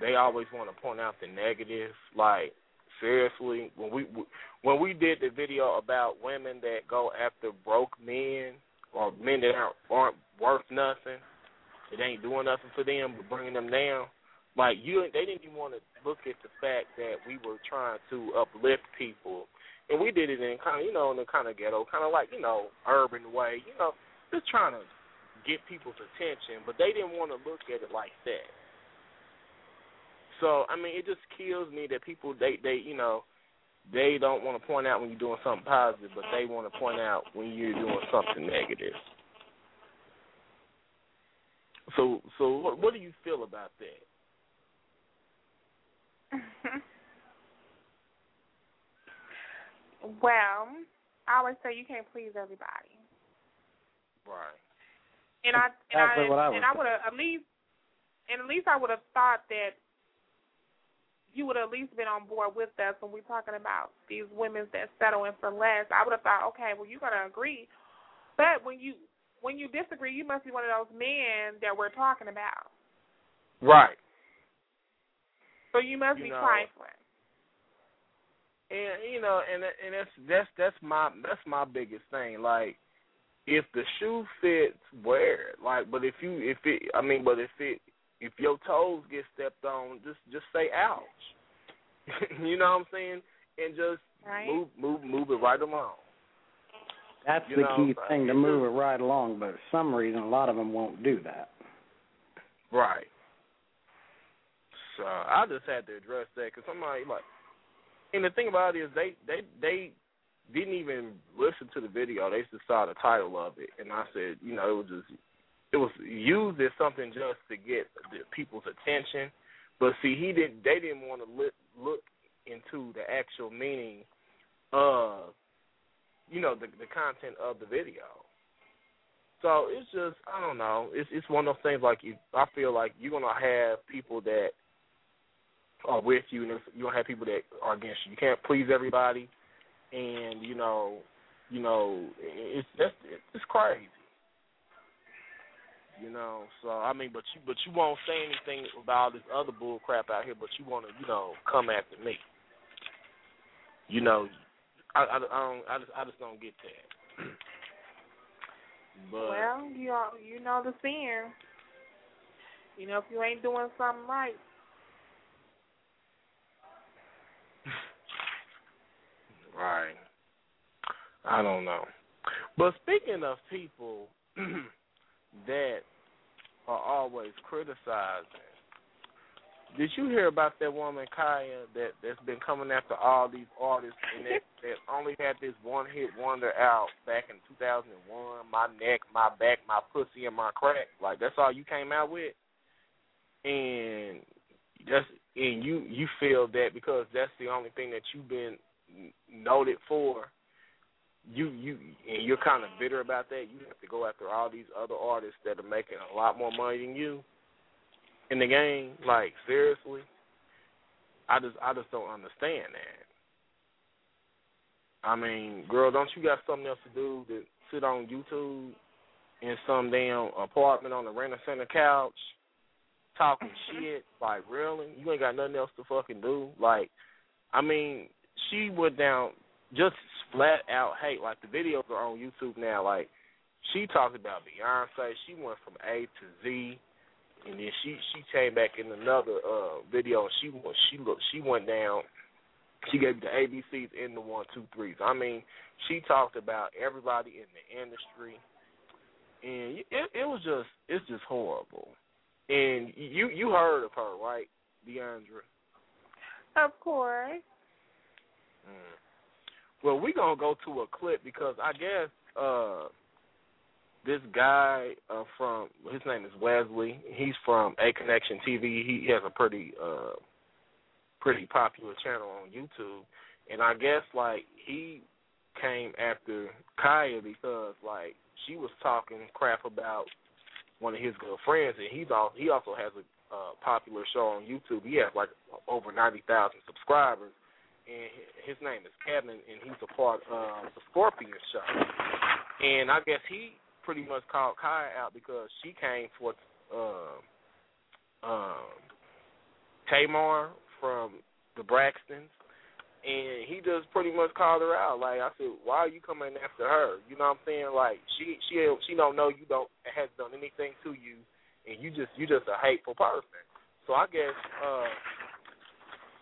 they always want to point out the negative like seriously when we when we did the video about women that go after broke men or men that aren't, aren't worth nothing it ain't doing nothing for them but bringing them down like you they didn't even want to look at the fact that we were trying to uplift people and we did it in kind of you know in a kind of ghetto, kind of like you know urban way, you know, just trying to get people's attention. But they didn't want to look at it like that. So I mean, it just kills me that people they they you know they don't want to point out when you're doing something positive, but they want to point out when you're doing something negative. So so what what do you feel about that? Mm-hmm. well, I always say you can't please everybody. Right. And I and Exactly I, what I would and I would have at least and at least I would have thought that you would have at least been on board with us when we're talking about these women that settle in for less. I would have thought, okay, well you're gonna agree. But when you when you disagree, you must be one of those men that we're talking about. Right. So you must You be know, trifling. And you know, and and that's that's that's my that's my biggest thing. Like, if the shoe fits, wear it. Like, but if you if it, I mean, but if it if your toes get stepped on, just just say ouch. [LAUGHS] you know what I'm saying? And just Right. move move move it right along. That's You the know, key uh, thing to move it right along, but for some reason a lot of them won't do that. Right. So I just had to address that because somebody like, and the thing about it is they they they didn't even listen to the video. They just saw the title of it, and I said, you know, it was just it was used as something just to get the people's attention. But see, he didn't. They didn't want to look look into the actual meaning of, you know, the the content of the video. So it's just I don't know. It's it's one of those things like you. I feel like you're gonna have people that are with you, and you're gonna have people that are against you. You can't please everybody, and you know, you know, it's that's it's crazy. You know, so I mean, but you but you won't say anything about this other bull crap out here, but you want to you know come after me. You know, I I, I don't I just I just don't get that. [CLEARS THROAT] but Well, you you know the sin. You know if you ain't doing something right. Right. I don't know. But speaking of people [CLEARS THROAT] that are always criticizing, did you hear about that woman Khia that that's been coming after all these artists and that [LAUGHS] that only had this one hit wonder out back in 2001? My neck, my back, my pussy, and my crack. Like that's all you came out with, and that's and you you feel that because that's the only thing that you've been noted for. You you and you're kind of bitter about that. You have to go after all these other artists that are making a lot more money than you in the game. Like seriously, I just I just don't understand that. I mean, girl, don't you got something else to do to sit on YouTube in some damn apartment on a Rent-A-Center couch talking shit? Like really, you ain't got nothing else to fucking do. Like, I mean, she went down just flat out hate. Like the videos are on YouTube now. Like she talked about Beyonce. She went from A to Z, and then she she came back in another uh video. And she went she looked she went down. She gave the ABCs and the one two threes. I mean, she talked about everybody in the industry, and it it was just it's just horrible. And you you heard of her, right, Deandra? Of course. Mm. Well, we're gonna go to a clip because I guess uh this guy uh from his name is Wesley. He's from A Connection TV. He has a pretty uh pretty popular channel on YouTube. And I guess like he came after Khia because like she was talking crap about one of his good friends and he's all he also has a uh popular show on YouTube. He has like over ninety thousand subscribers and his name is Kevin, and he's a part of the Scorpion show. And I guess he pretty much called Khia out because she came for um, um, Tamar from the Braxtons, and he just pretty much called her out. Like I said, why are you coming after her? You know what I'm saying? Like she she she don't know you don't has done anything to you, and you just you just a hateful person. So I guess uh,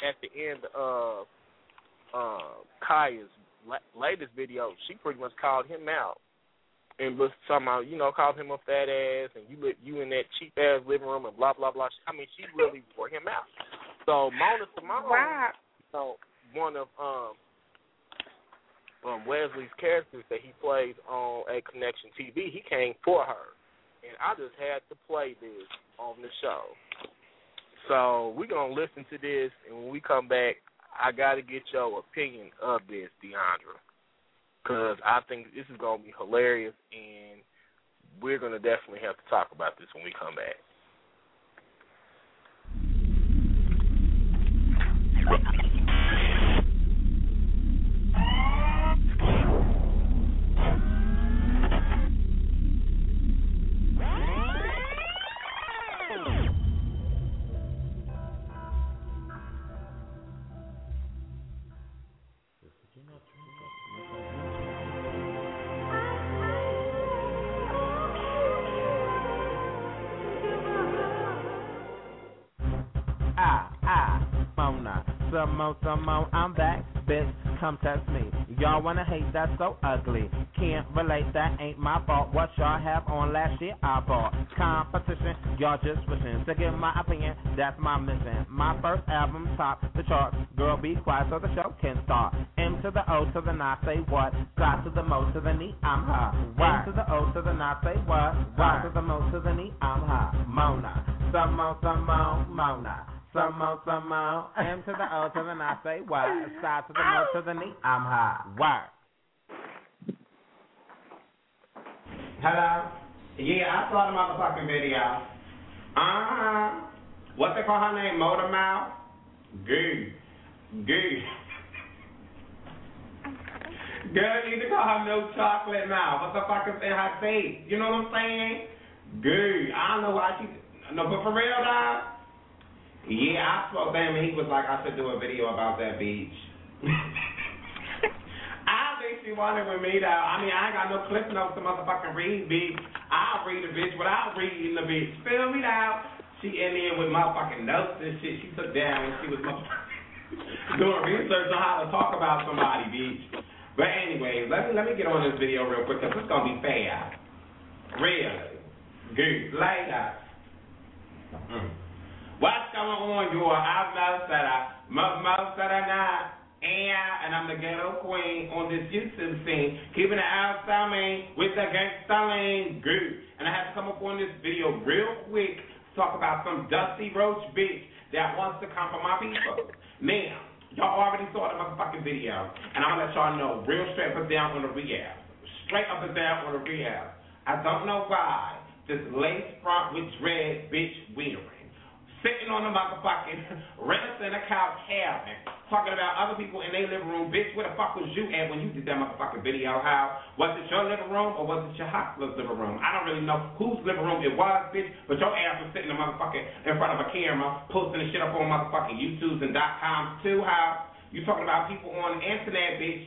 at the end of uh, Khia's la- latest video, she pretty much called him out and was talking about, you know, called him a fat ass and you li- you in that cheap ass living room and blah blah blah. I mean, she really wore him out. So Mona Simone, Wow. so one of um um Wesley's characters that he plays on a Connection TV, he came for her, and I just had to play this on the show. So we're gonna listen to this, and when we come back, I gotta get your opinion of this, Deandra, because I think this is gonna be hilarious, and we're gonna definitely have to talk about this when we come back. Some more, some more, I'm back, bitch. Come test me. Y'all wanna hate, that's so ugly. Can't relate, that ain't my fault. What y'all have on last year, I bought. Competition, y'all just wishing to give my opinion, that's my mission. My first album top the charts. Girl, be quiet so the show can start. M to the O to the not say what. Got to the mo to the knee, I'm hot. Y to the O to the not say what. Y to the mo to the knee, I'm hot. Mona. Some more, some more, Mona. Some more, some more. M to the O to the not say what. Side to the mo to the knee, I'm hot. Work. Hello? Yeah, I saw the motherfucking video. Uh-huh. What they call her name? Motor Mouth? Gay. Gay. Girl, you need to call her no chocolate mouth. What the fuck is in her face? You know what I'm saying? Gay. I don't know why she. No, but for real, dog. Yeah, I spoke to him and he was like, I should do a video about that beach. [LAUGHS] I think she wanted with me though. I mean, I ain't got no clip notes to motherfucking read, bitch. I'll read a bitch without reading the bitch. Feel me now? She in there with motherfucking notes and shit she took down when she was motherfucking [LAUGHS] doing research on how to talk about somebody, bitch. But anyway, let me let me get on this video real quick because it's gonna be fair. Really. Good. Later. Mm. What's going on, you are I'm Mosetta, Mosetta now, and I'm the ghetto queen on this YouTube scene, keeping it outside me with the gangsta lane, good. And I have to come up on this video real quick, to talk about some dusty roach bitch that wants to come for my people. Now, y'all already saw the motherfucking video, and I'm gonna let y'all know real straight up and down on the rehab, straight up and down on the rehab. I don't know why this lace front with dread bitch wearing sitting on the motherfucking [LAUGHS] rest in a couch having, talking about other people in their living room. Bitch, where the fuck was you at when you did that motherfucking video? How was it your living room or was it your hustler's living room? I don't really know whose living room it was, bitch, but your ass was sitting in the motherfucking in front of a camera, posting the shit up on motherfucking YouTubes and dot coms too. How you talking about people on the internet, bitch?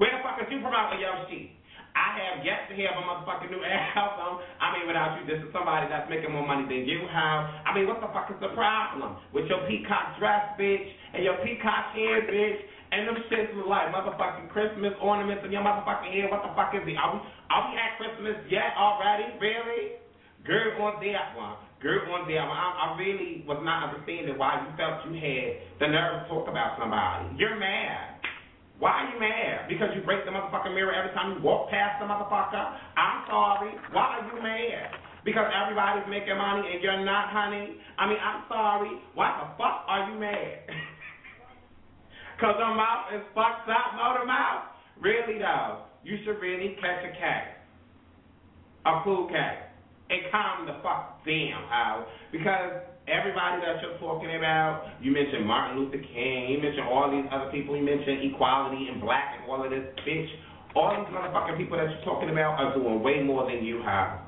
Where the fuck is you promoting your shit? I have yet to have a motherfucking new [LAUGHS] album. I mean, without you, this is somebody that's making more money than you have. I mean, what the fuck is the problem with your peacock dress, bitch, and your peacock hair, bitch, and them shits look like motherfucking Christmas ornaments in your motherfucking hair? What the fuck is it? Are we, are we at Christmas yet already? Really? Girl on that one. Girl on that one. I, I really was not understanding why you felt you had the nerve to talk about somebody. You're mad. Why are you mad? Because you break the motherfucking mirror every time you walk past the motherfucker? I'm sorry. Why are you mad? Because everybody's making money and you're not, honey? I mean, I'm sorry. Why the fuck are you mad? [LAUGHS] Because her mouth is fucked up, motor mouth? Really, though, you should really catch a cat. A cool cat. And calm the fuck down, Al. Because everybody that you're talking about, you mentioned Martin Luther King, you mentioned all these other people, you mentioned equality and black and all of this, bitch. All these motherfucking people that you're talking about are doing way more than you have.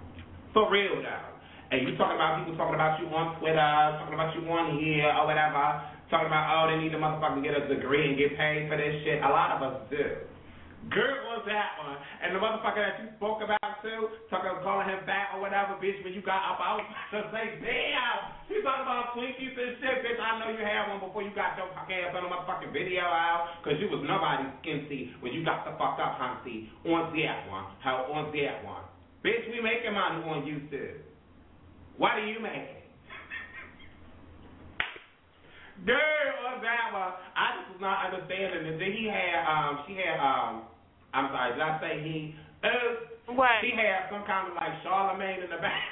For real, though. And you talking about people talking about you on Twitter, talking about you on here or whatever, talking about, oh, they need the motherfucker to get a degree and get paid for this shit. A lot of us do. Girl was that one. And the motherfucker that you spoke about too, talking about calling him back or whatever, bitch, when you got up, was just like, damn, you talking about Twinkies and shit, bitch. I know you had one before you got your fucking ass on the motherfucking video out, because you was nobody's skinty when you got the fuck up, hunty, on that one. How on that one. Bitch, we making money on you YouTube. What are you making? Girl, what's that one? I just was not understanding it. Then he had, um, she had, um, I'm sorry, did I say he? Uh, What? She had some kind of like Charlemagne in the [LAUGHS] back.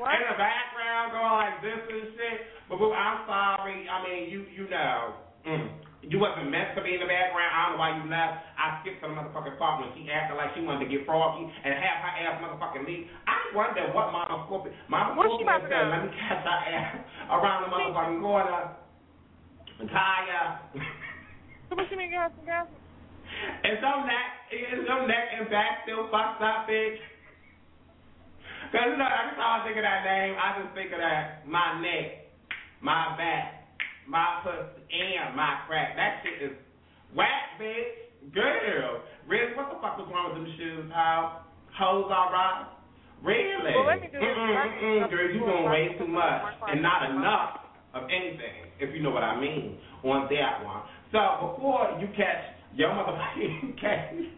What? In the background, going like this and shit. But boo, I'm sorry. I mean, you you know, mm, you wasn't meant to be in the background. I don't know why you left. I skipped to the motherfucking part when she acted like she wanted to get froggy and have her ass motherfucking leave. I wonder what Mama Scorpion, Mama What's she Scorpion to said, let me catch her ass around the motherfucking corner. Tire. So what you mean, girls and girls? Is your neck, is your neck and back still fucked up, bitch? Cause you know, every time I think of that name, I just think of that my neck, my back, my pussy, and my crack. That shit is whack, bitch. Girl, really? What the fuck was wrong with them shoes? pal? hoes all right? Really? Well, let me do mm-mm, girl, you doing way too much and not enough of anything, if you know what I mean, on that one. So before you catch your motherfucking [LAUGHS] case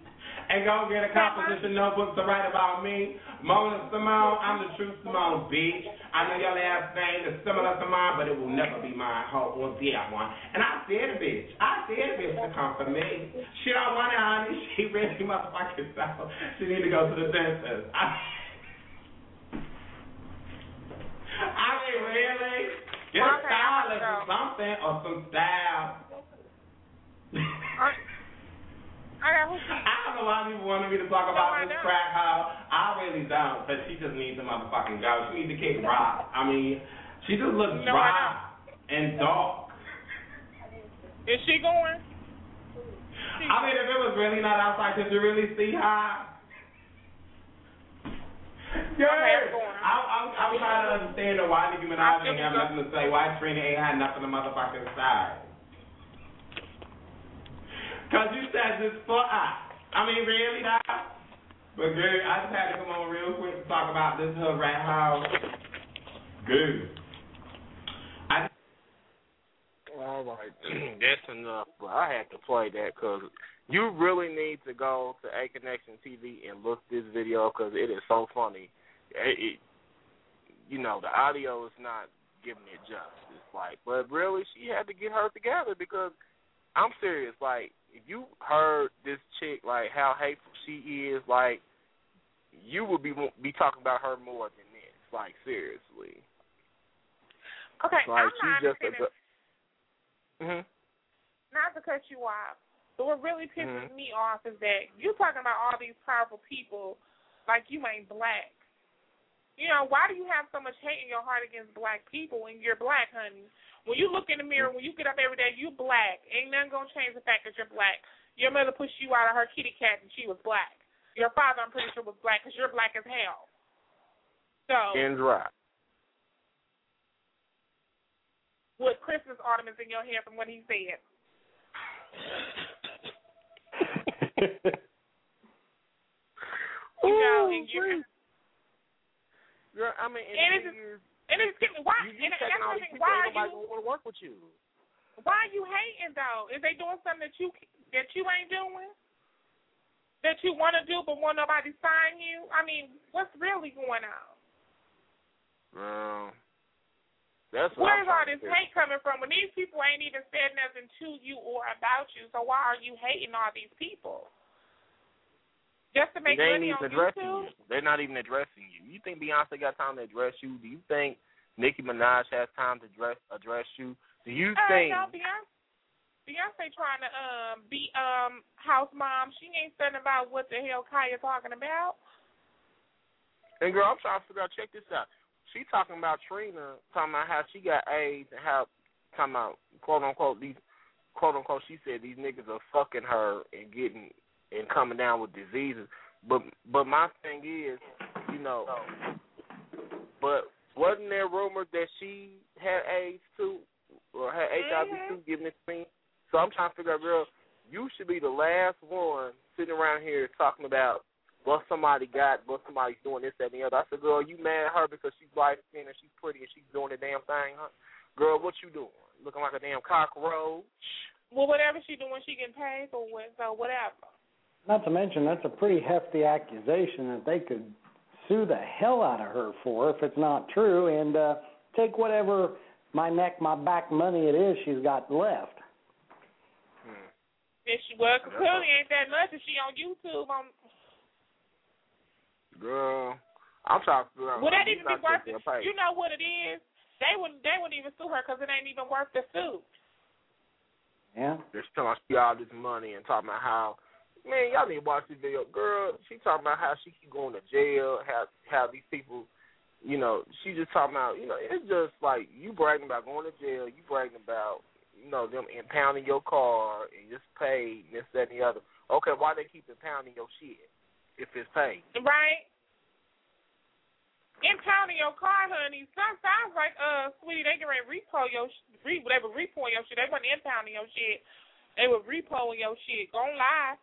and go get a composition notebook to write about me, Mona Simone, I'm the true Simone, bitch. I know your last name is similar to mine, but it will never be mine, ho, on that one. And I said, bitch, I said, bitch, to come for me. She don't want it, honey. She really motherfucking so. She need to go to the dentist. I, [LAUGHS] I mean, really? Get a stylist or something, or some style. [LAUGHS] I got who I don't know why people wanted me to talk about I this crack hoe. I really don't, but she just needs to motherfucking go. She needs to kick rock. I mean, she just looks No, dry and dark. Is she going? I mean, if it was really not outside, could you really see her? Yeah, Okay. I'm, I'm, I'm trying to understand why Nicki Minaj ain't have nothing to say. Why Trina ain't had nothing to motherfucking say. Cause you said this for us. I mean, really, dog? But girl, I just had to come on real quick to talk about this her rat house. Good. I All right, [CLEARS THROAT] that's enough. But I had to play that because you really need to go to A Connection TV and look this video because it is so funny. It, it, you know, the audio is not giving it justice. Like, but really, she had to get her together because I'm serious. Like, if you heard this chick, like how hateful she is, like you would be be talking about her more than this. Like, seriously. Okay, Like I'm not just a. Mm-hmm. Not to cut you off, but what really pisses Mhm. me off is that you're talking about all these powerful people like you ain't black. You know, why do you have so much hate in your heart against black people when you're black, honey? When you look in the mirror, when you get up every day, you black. Ain't nothing gonna change the fact that you're black. Your mother pushed you out of her kitty cat and she was black. Your father, I'm pretty sure, was black because you're black as hell. So, And dry. with Christmas ornaments in your hair from what he said. [LAUGHS] You know, and you're, Girl, I mean, And and it's the just- thing is, and it's getting why you, you and that's the thing, why are nobody you want to work with you. why are you hating though? Is they doing something that you that you ain't doing? That you want to do but want nobody sign you? I mean, what's really going on? Um, that's what Where's all this to hate coming from when these people ain't even said nothing to you or about you? So why are you hating all these people? Just to make they ain't money even on addressing YouTube? you. They're not even addressing you. You think Beyonce got time to address you? Do you think Nicki Minaj has time to address address you? Do you Uh, think? no, Beyonce, Beyonce trying to um be um house mom. She ain't saying about what the hell Khia talking about. And girl, I'm trying to figure out. Check this out. She talking about Trina, talking about how she got AIDS and how talking about quote unquote these quote unquote. She said these niggas are fucking her and getting and coming down with diseases. But but my thing is, you know, but wasn't there rumors that she had AIDS too, or had HIV mm-hmm. too, giving it to me? So I'm trying to figure out, girl, you should be the last one sitting around here talking about what somebody got, what somebody's doing this, that, and the other. I said, girl, you mad at her because she's light skinned and she's pretty and she's doing the damn thing, huh? Girl, what you doing? Looking like a damn cockroach. Well, whatever she doing, she getting paid for it. So whatever. Not to mention, that's a pretty hefty accusation that they could sue the hell out of her for if it's not true, and uh, take whatever my neck, my back money it is she's got left. Hmm. If she well, clearly ain't that much if she on YouTube on Girl, I'm trying to figure out. Would that even be worth it? You know what it is? They wouldn't. They wouldn't even sue her because it ain't even worth the suit. Yeah. They're telling she all this money and talking about how, man, y'all need to watch this video. Girl, she talking about how she keep going to jail, how how these people, you know, she just talking about, you know, it's just like you bragging about going to jail, you bragging about, you know, them impounding your car and just paid and this, that, and the other. Okay, why they keep impounding your shit if it's paid? Right? Impounding your car, honey. Some sounds like uh, sweetie, they to repo your re were repoing your shit. They wasn't impounding your shit. They were repoing your shit. Don't lie.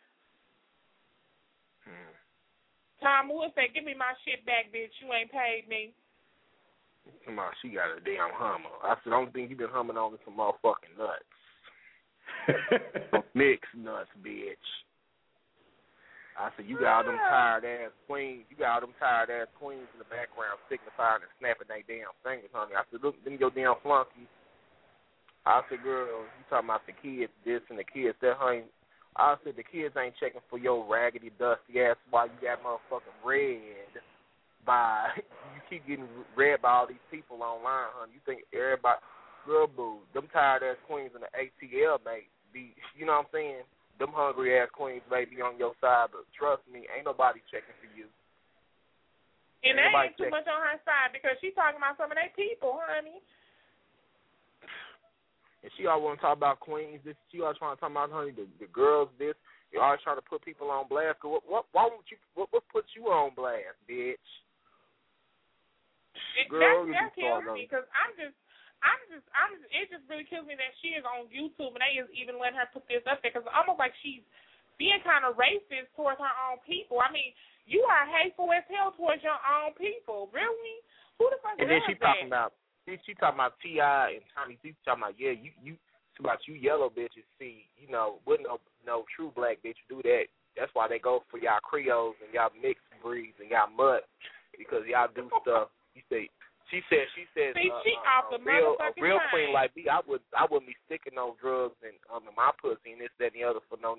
Tom Wood said, "Give me my shit back, bitch. You ain't paid me." Come on, she got a damn hummer. I said, the only thing you been humming on is some motherfucking nuts. [LAUGHS] Mixed nuts, bitch. I said, you got all them tired ass queens. You got all them tired ass queens in the background signifying and snapping their damn fingers, honey. I said, look, them your damn flunkies. I said, girl, you talking about the kids this and the kids that, honey. I said, the kids ain't checking for your raggedy, dusty ass while you got motherfucking red by, [LAUGHS] you keep getting read by all these people online, honey. You think everybody, girl, boo, them tired ass queens in the ATL, mate, be, you know what I'm saying? Them hungry ass queens may be on your side, but trust me, ain't nobody checking for you. And they Nobody ain't too check- much on her side because she talking about some of their people, honey. And she always want to talk about queens. This she always trying to talk about honey the, the girls. This you always trying to put people on blast. What what why won't you what what put you on blast, bitch? It, Girl, that that kills me because I'm just, I'm just, I'm. It just really kills me that she is on YouTube and they is even letting her put this up there because almost like she's being kind of racist towards her own people. I mean, you are hateful as hell towards your own people. Really? Who the fuck And then she that? talking about she, she talking about Ti and Tommy C talking about yeah you you it's about you yellow bitches see you know wouldn't no no true black bitch do that. That's why they go for y'all Creoles and y'all mixed breeds and y'all mud because y'all do stuff. You say she said she said See, uh, she uh, a real a real chain. queen like me I would I wouldn't be sticking no drugs in um in my pussy and this that and the other for no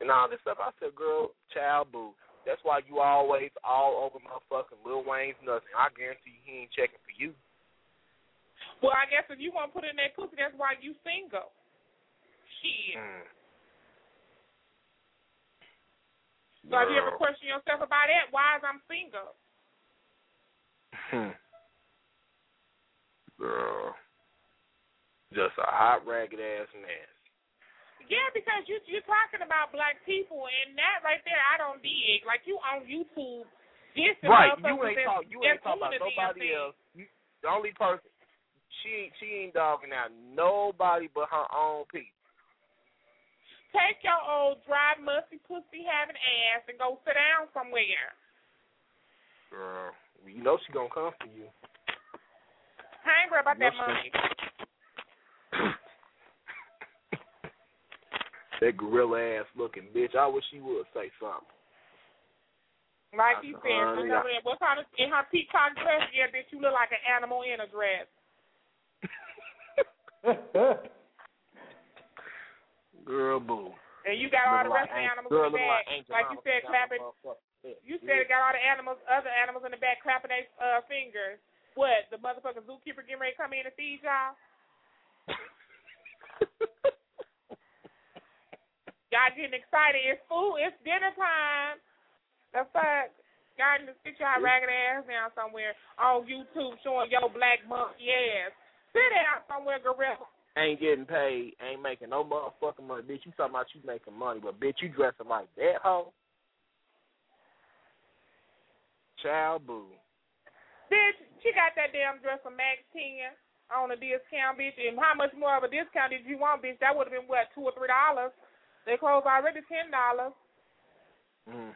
and all this stuff. I said girl child boo. That's why you always all over motherfucking Lil Wayne's nuts. And I guarantee you he ain't checking for you. Well, I guess if you want to put in that pussy, that's why you single. Shit. Mm. So have you ever questioned yourself about that? Why is I'm single? Hmm. [LAUGHS] Girl. Just a hot ragged ass mess. Yeah, because you you're talking about black people, and that right there, I don't dig. Like you on YouTube, this Right. You ain't talk you ain't talking about doing the damn nobody thing. else. You, the only person she ain't she ain't dogging out nobody but her own people. Take your old dry, musty, pussy having ass and go sit down somewhere. Girl. You know she gonna come for you. I ain't worried about that Yes, sir. money. [COUGHS] that gorilla ass looking bitch. I wish she would say something. Like you said, said, honey, remember that- what kind of in her peacock dress? Yeah, bitch, you look like an animal in a dress. Girl boo. And you got all the Looking rest of the animals girl in the back. like Like you said, clapping. my motherfucking head. You said it got all the animals, other animals in the back clapping their uh, fingers. What? The motherfucking zookeeper getting ready to come in and feed y'all? [LAUGHS] Y'all getting excited. It's food. It's dinner time. The fuck? Y'all need to sit your ragged ass down somewhere on YouTube showing your black monkey ass. Sit down somewhere, gorilla. ain't getting paid, ain't making no motherfucking money. Bitch, you talking about you making money, but bitch, you dressing like that hoe? Child boo. Bitch, she got that damn dress from Max 10 on a discount, bitch. And how much more of a discount did you want, bitch? That would have been, what, 2 or $3? They closed already $10. Mm.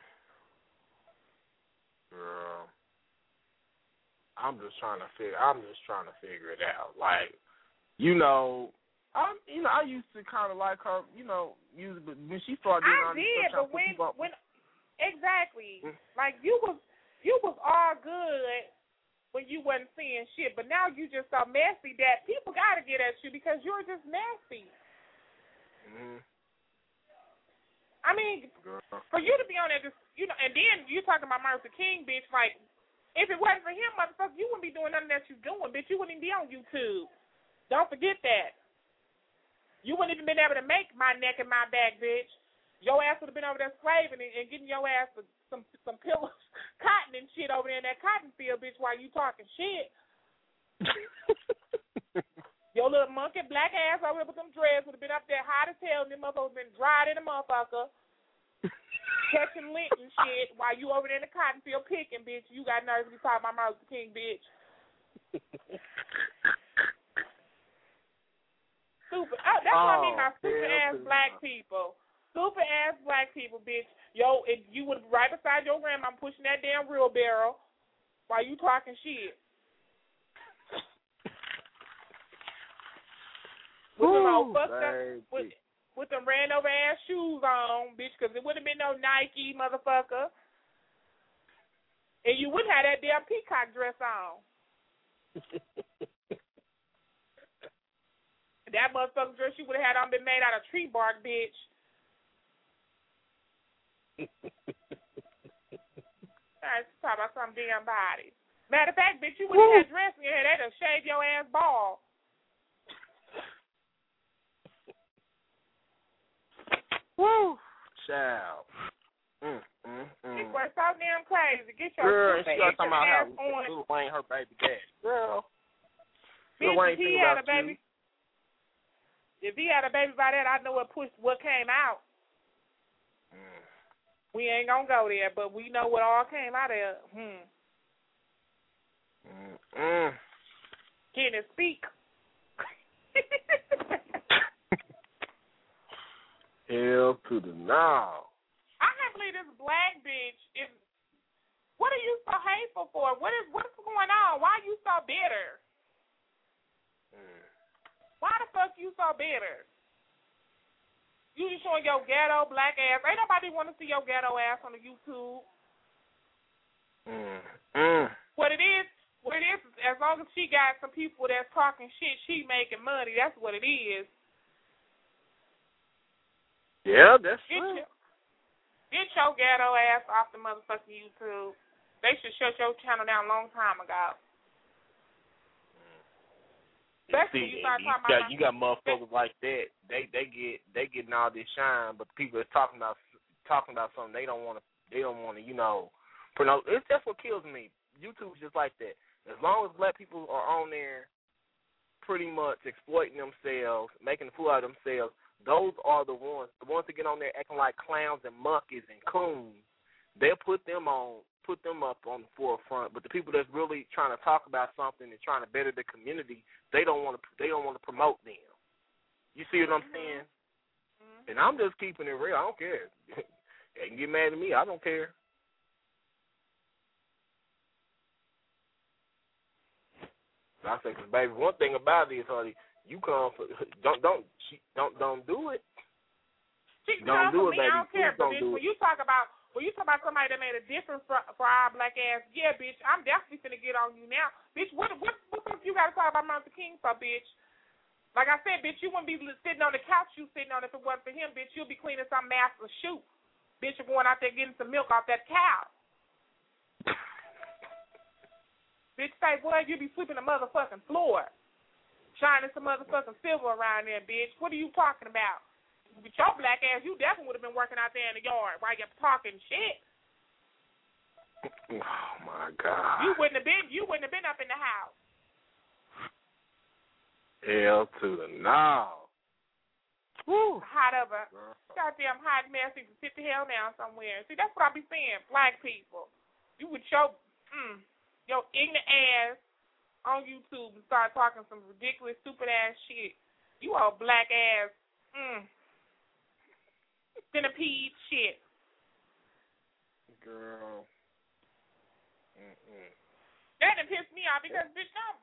Girl. I'm just trying to figure I'm just trying to figure it out. Like, you know, I you know, I used to kinda like her, you know, use but when she started doing I did, stuff, trying to but when, when, exactly. Mm. Like, you was, you was all good when you wasn't seeing shit, but now you just so messy that people gotta get at you because you're just messy. Mm-hmm. I mean, Girl. for you to be on just you know, and then you talking about Martin Luther King, bitch. Like, if it wasn't for him, motherfucker, you wouldn't be doing nothing that you're doing, bitch. You wouldn't even be on YouTube. Don't forget that. You wouldn't even been able to make my neck and my back, bitch. Your ass would have been over there slaving and, and getting your ass some some, pillows, [LAUGHS] cotton and shit over there in that cotton field, bitch, while you talking shit. [LAUGHS] Your little monkey black ass over there with them dreads would have been up there hot as hell, and them motherfuckers been dried in a motherfucker. Catching lint and shit while you over there in the cotton field picking, bitch. You got nerves to be talking about Martin Luther King, bitch. Stupid. Oh, that's what I mean by Oh, stupid ass black people. Stupid ass black people, bitch. Yo, if you would right beside your grandma pushing that damn wheelbarrow while you talking shit. With old fucked up, with, with them ran over ass shoes on, bitch, because it wouldn't have been no Nike, motherfucker. And you wouldn't have that damn peacock dress on. [LAUGHS] That motherfucker dress you would have had on been made out of tree bark, bitch. [LAUGHS] Alright, let's talk about some damn body. Matter of fact, bitch, you wouldn't have that dress in your head. They'd have shaved your ass bald. Woo, child. Mm, mm, mm. So damn crazy. Get your Girl, and she got talking about how ass on. Lil Wayne her baby daddy. Girl, Lil Wayne he had about a baby, you. if he had a baby by that, I know what pushed what came out. Mm. We ain't gonna go there, but we know what all came out of. Hmm. Mm, mm. Can it speak? [LAUGHS] Hell to the no. I can't believe this black bitch is. What are you so hateful for? What is what's going on? Why are you so bitter? Mm. Why the fuck you so bitter? You just showing your ghetto black ass. Ain't nobody want to see your ghetto ass on the YouTube. Mm. Mm. What it is, what it is, as long as she got some people that's talking shit, she making money. That's what it is. Yeah, that's Get true. your, get your ghetto ass off the motherfucking YouTube. They should shut your channel down a long time ago. Mm. Especially See, you start you talking got you got motherfuckers like that. They they get they getting all this shine, but the people that's talking about talking about something they don't want to they don't want to you know promote. It's that's what kills me. YouTube's just like that. As long as black people are on there, pretty much exploiting themselves, making a fool out of themselves. Those are the ones the ones that get on there acting like clowns and monkeys and coons. They'll put them on put them up on the forefront. But the people that's really trying to talk about something and trying to better the community, they don't want to they don't want to promote them. You see what I'm mm-hmm. saying? Mm-hmm. And I'm just keeping it real. I don't care. [LAUGHS] they can get mad at me. I don't care. I say, cause baby, one thing about it is, honey, you come for [LAUGHS] don't don't don't don't do it. She Don't come do it, me, baby. I don't care. But bitch, do when it. you talk about when you talk about somebody that made a difference for for our black ass, yeah, bitch, I'm definitely finna get on you now, bitch. What what what the fuck you gotta talk about Martin King for, bitch? Like I said, bitch, you wouldn't be sitting on the couch you sitting on if it wasn't for him, bitch. You'll be cleaning some master's shoe, bitch. You're going out there getting some milk off that cow. [LAUGHS] bitch, say, boy, you be sweeping the motherfucking floor, shining some motherfucking silver around there, bitch. What are you talking about? With your black ass, you definitely would have been working out there in the yard while you're talking shit. Oh my God. You wouldn't have been. You wouldn't have been up in the house. Hell to the no. Woo. Hot of a goddamn hot mess. You can sit the hell down somewhere. See, that's what I be saying. Black people, you would show mm, your ignorant ass on YouTube and start talking some ridiculous, stupid ass shit. You all black ass, mm, centipede shit. Girl. Mm-mm. That done pissed me off because bitch, don't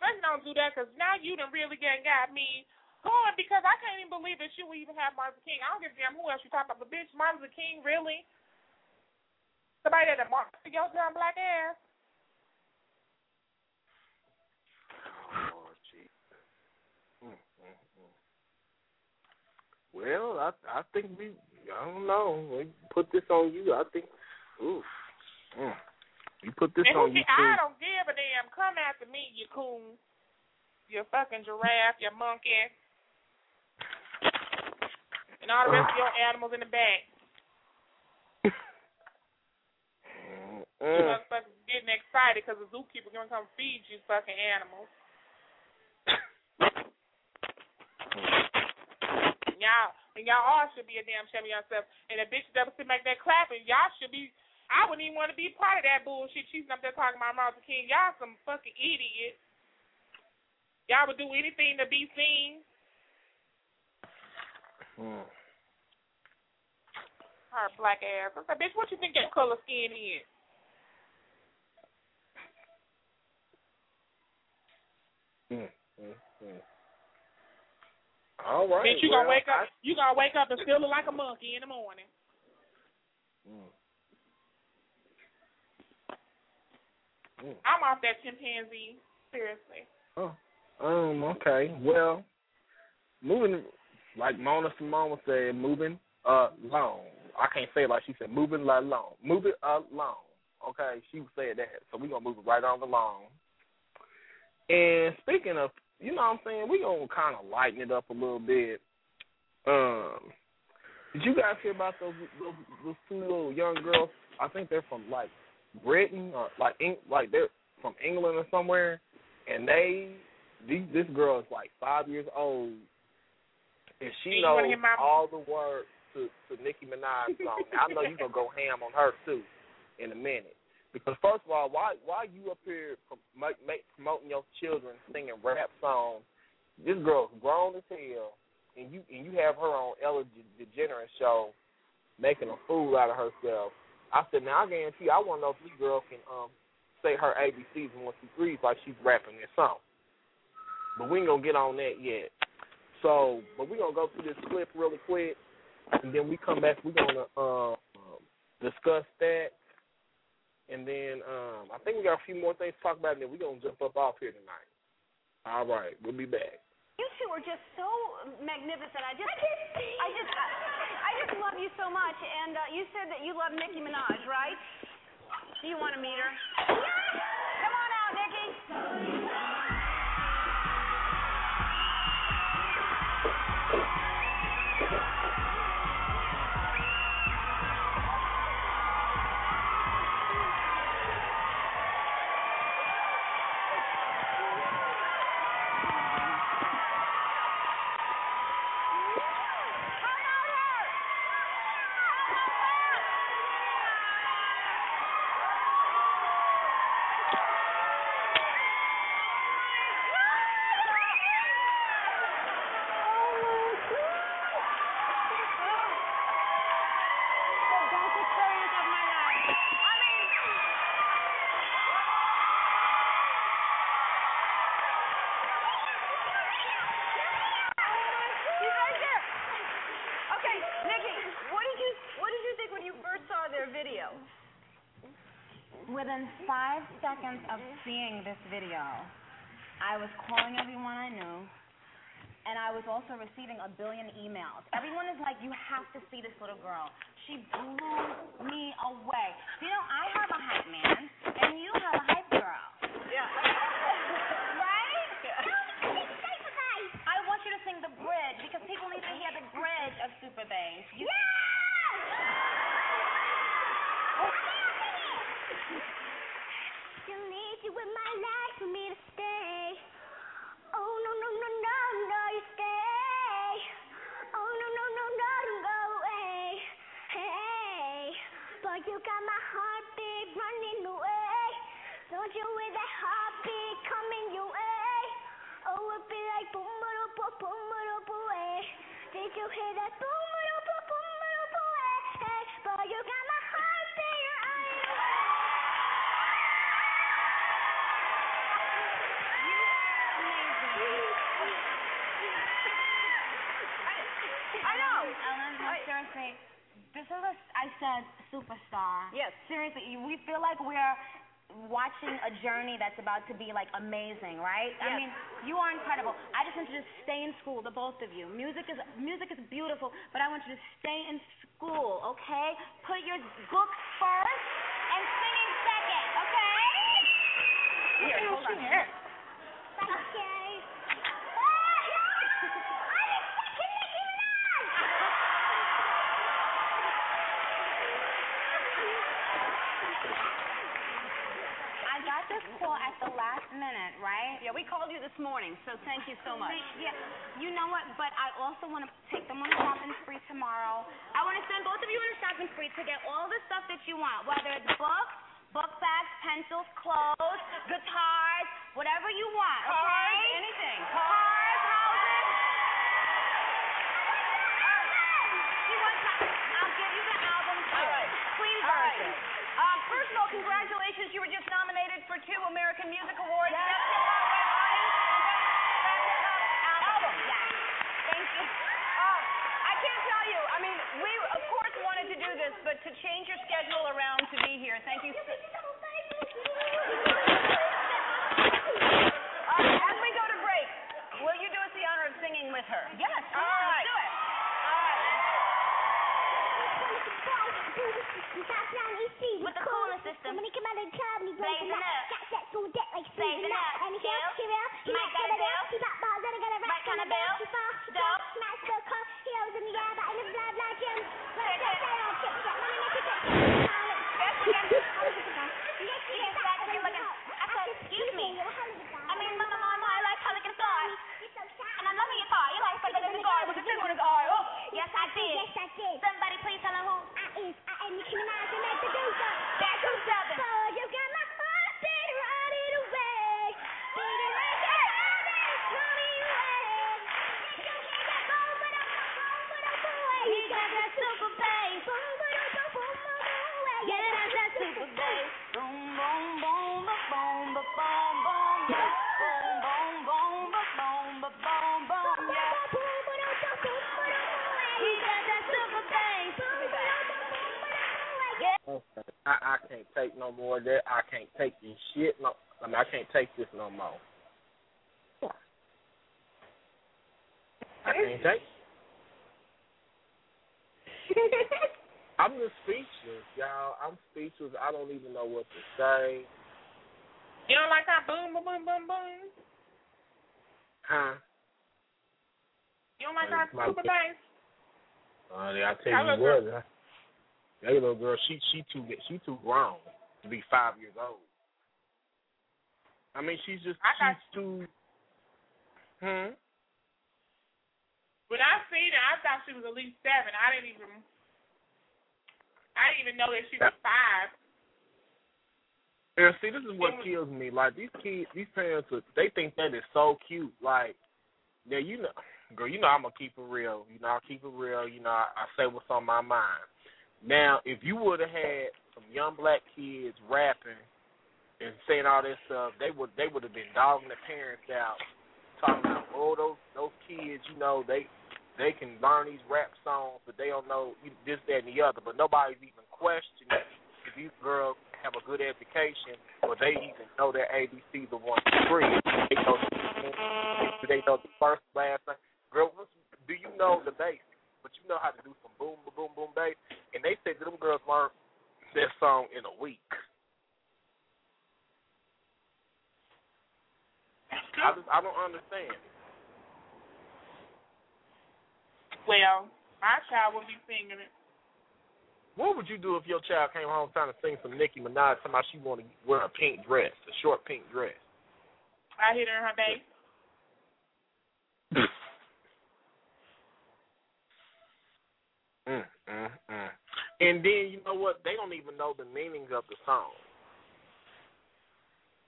let's don't do that because now you done really got got me going because I can't even believe that you would even have Martin King. I don't give a damn who else you talking about, but bitch, Martin King really somebody that marched for your damn black ass. Well, I I think we I don't know. We put this on you. I think oof. Mm. You put this and on you ca- I don't give a damn. Come after me, you coon. You fucking giraffe, you monkey. And all the rest of your [SIGHS] animals in the back. You Mm. motherfuckers getting excited because the zookeeper gonna come feed you fucking animals. And y'all, and y'all all should be a damn shame of yourself. And the bitch that was sitting back there clapping, y'all should be. I wouldn't even want to be part of that bullshit. She's up there talking about Martin King. Y'all some fucking idiots. Y'all would do anything to be seen. Mm. Her black ass. I said, bitch, what you think that color skin is? Mm. Mm. Mm. All right. bitch, you well, gonna wake I- up. You gonna wake up and still look like a monkey in the morning. Mm. Mm. I'm off that chimpanzee. Seriously. Oh, um, okay. Well, moving like Mona Simone said, moving along. I can't say it like she said, moving along. Move it along. Okay, she say that. So we're gonna move it right on along. And speaking of, you know what I'm saying, we gonna kind of lighten it up a little bit. Um, did you guys hear about those those, those two little young girls? I think they're from like Britain or like like they're from England or somewhere, and they these, this girl is like five years old, and she knows my- all the words to to Nicki Minaj's song. I know you gonna go ham on her too in a minute. Because first of all, why why you up here prom- make, promoting your children singing rap songs? This girl's grown as hell, and you and you have her on De- DeGeneres show, making a fool out of herself. I said, now I guarantee I want to know if this girl can um say her ABCs and one two threes like she's rapping this song. But we ain't gonna get on that yet. So, but we gonna go through this clip really quick, and then we come back. We're gonna um, discuss that, and then um, I think we got a few more things to talk about, and then we're gonna jump up off here tonight. All right, we'll be back. You two are just so magnificent. I just, I just, I, I just love you so much. And uh, you said that you love Nicki Minaj, right? Do you want to meet her? Come five seconds of seeing this video, I was calling everyone I knew, and I was also receiving a billion emails. Everyone is like, "You have to see this little girl. She blew me away." You know, I have a hype man, and you have a hype girl. Yeah. [LAUGHS] Right? I want you to sing the bridge because people need to hear the bridge of Super Bass. You- Still in my life for me to stay. Oh no no no no no you stay. Oh no no no no don't go away. Hey, but you got my heartbeat running away. Don't you with that heartbeat coming your way? Oh it be like boom boom boom boom boom eh. Did you hear that boom this is a, I said superstar. Yes. Seriously, we feel like we're watching a journey that's about to be like amazing, right? Yes. I mean, you are incredible. I just want you to stay in school, the both of you. Music is music is beautiful, but I want you to stay in school, okay? Put your books first and singing second, okay? Here, hold on. Here. I got this call at the last minute, right? Yeah, we called you this morning, so thank you so much. Yeah, you know what? But I also want to take them on a shopping spree tomorrow. I want to send both of you on a shopping spree to get all the stuff that you want, whether it's books, book bags, pencils, clothes, guitars, whatever you want. Cars, okay? anything. Cars, houses. You want to- I'll give you the album too. All right. Please, All right. Um, first of all, congratulations. You were just nominated for two American Music Awards. Yes. Best Hip Hop Album. Yes. Thank you. Uh, I can't tell you. I mean, we of course wanted to do this, but to change your schedule around to be here, thank you. so- All right, as we go to break, will you do us the honor of singing with her? Yes, All come right. do it. With the cooler system. When he come out of the club and he blows Blazing it up. up. Got that full deck like Blazing Susan up. up. And he Skill. feels, he real, he Mike might got get a a bill. He got balls, then he got a Mike rack on on a the bill. bill. He falls, he Dope. falls, smash the car. He owes in the air, but in the blah blah gym. Well, Check check it. that out, check that. Money make it check. Yes, got this. Yes, that is looking. I did. I I, I can't take no more of that. I can't take this shit. No, I mean I can't take this no more. I can't take. [LAUGHS] I'm just speechless, y'all. I'm speechless. I don't even know what to say. You don't like that boom, boom, boom, boom, boom? Huh? You don't like that super bass? Uh, I tell you what? That little girl, she she too she too grown to be five years old. I mean, she's just I got- she's too. Hmm. When I seen her, I thought she was at least seven. I didn't even. I didn't even know that she was five. And see, this is what kills me. Like these kids, these parents, they think that is so cute. Like, yeah, you know, girl, you know I'm gonna keep it real. You know, I'll keep it real. You know, I, I say what's on my mind. Now, if you would have had some young black kids rapping and saying all this stuff, they would they would have been dogging the parents out, talking about oh those those kids, you know they they can learn these rap songs, but they don't know this that and the other. But nobody's even questioning if these girls have a good education or they even know their ABC the one two three. They know the first last. Girl, do you know the basics? But you know how to do some boom boom boom boom bass. And they said that them girls learned that song in a week. I just I don't understand. Well, my child will be singing it. What would you do if your child came home trying to sing some Nicki Minaj, talking about she want to wear a pink dress, a short pink dress? I hit her in her bass. [LAUGHS] Mm, mm. And then you know what? They don't even know the meanings of the song.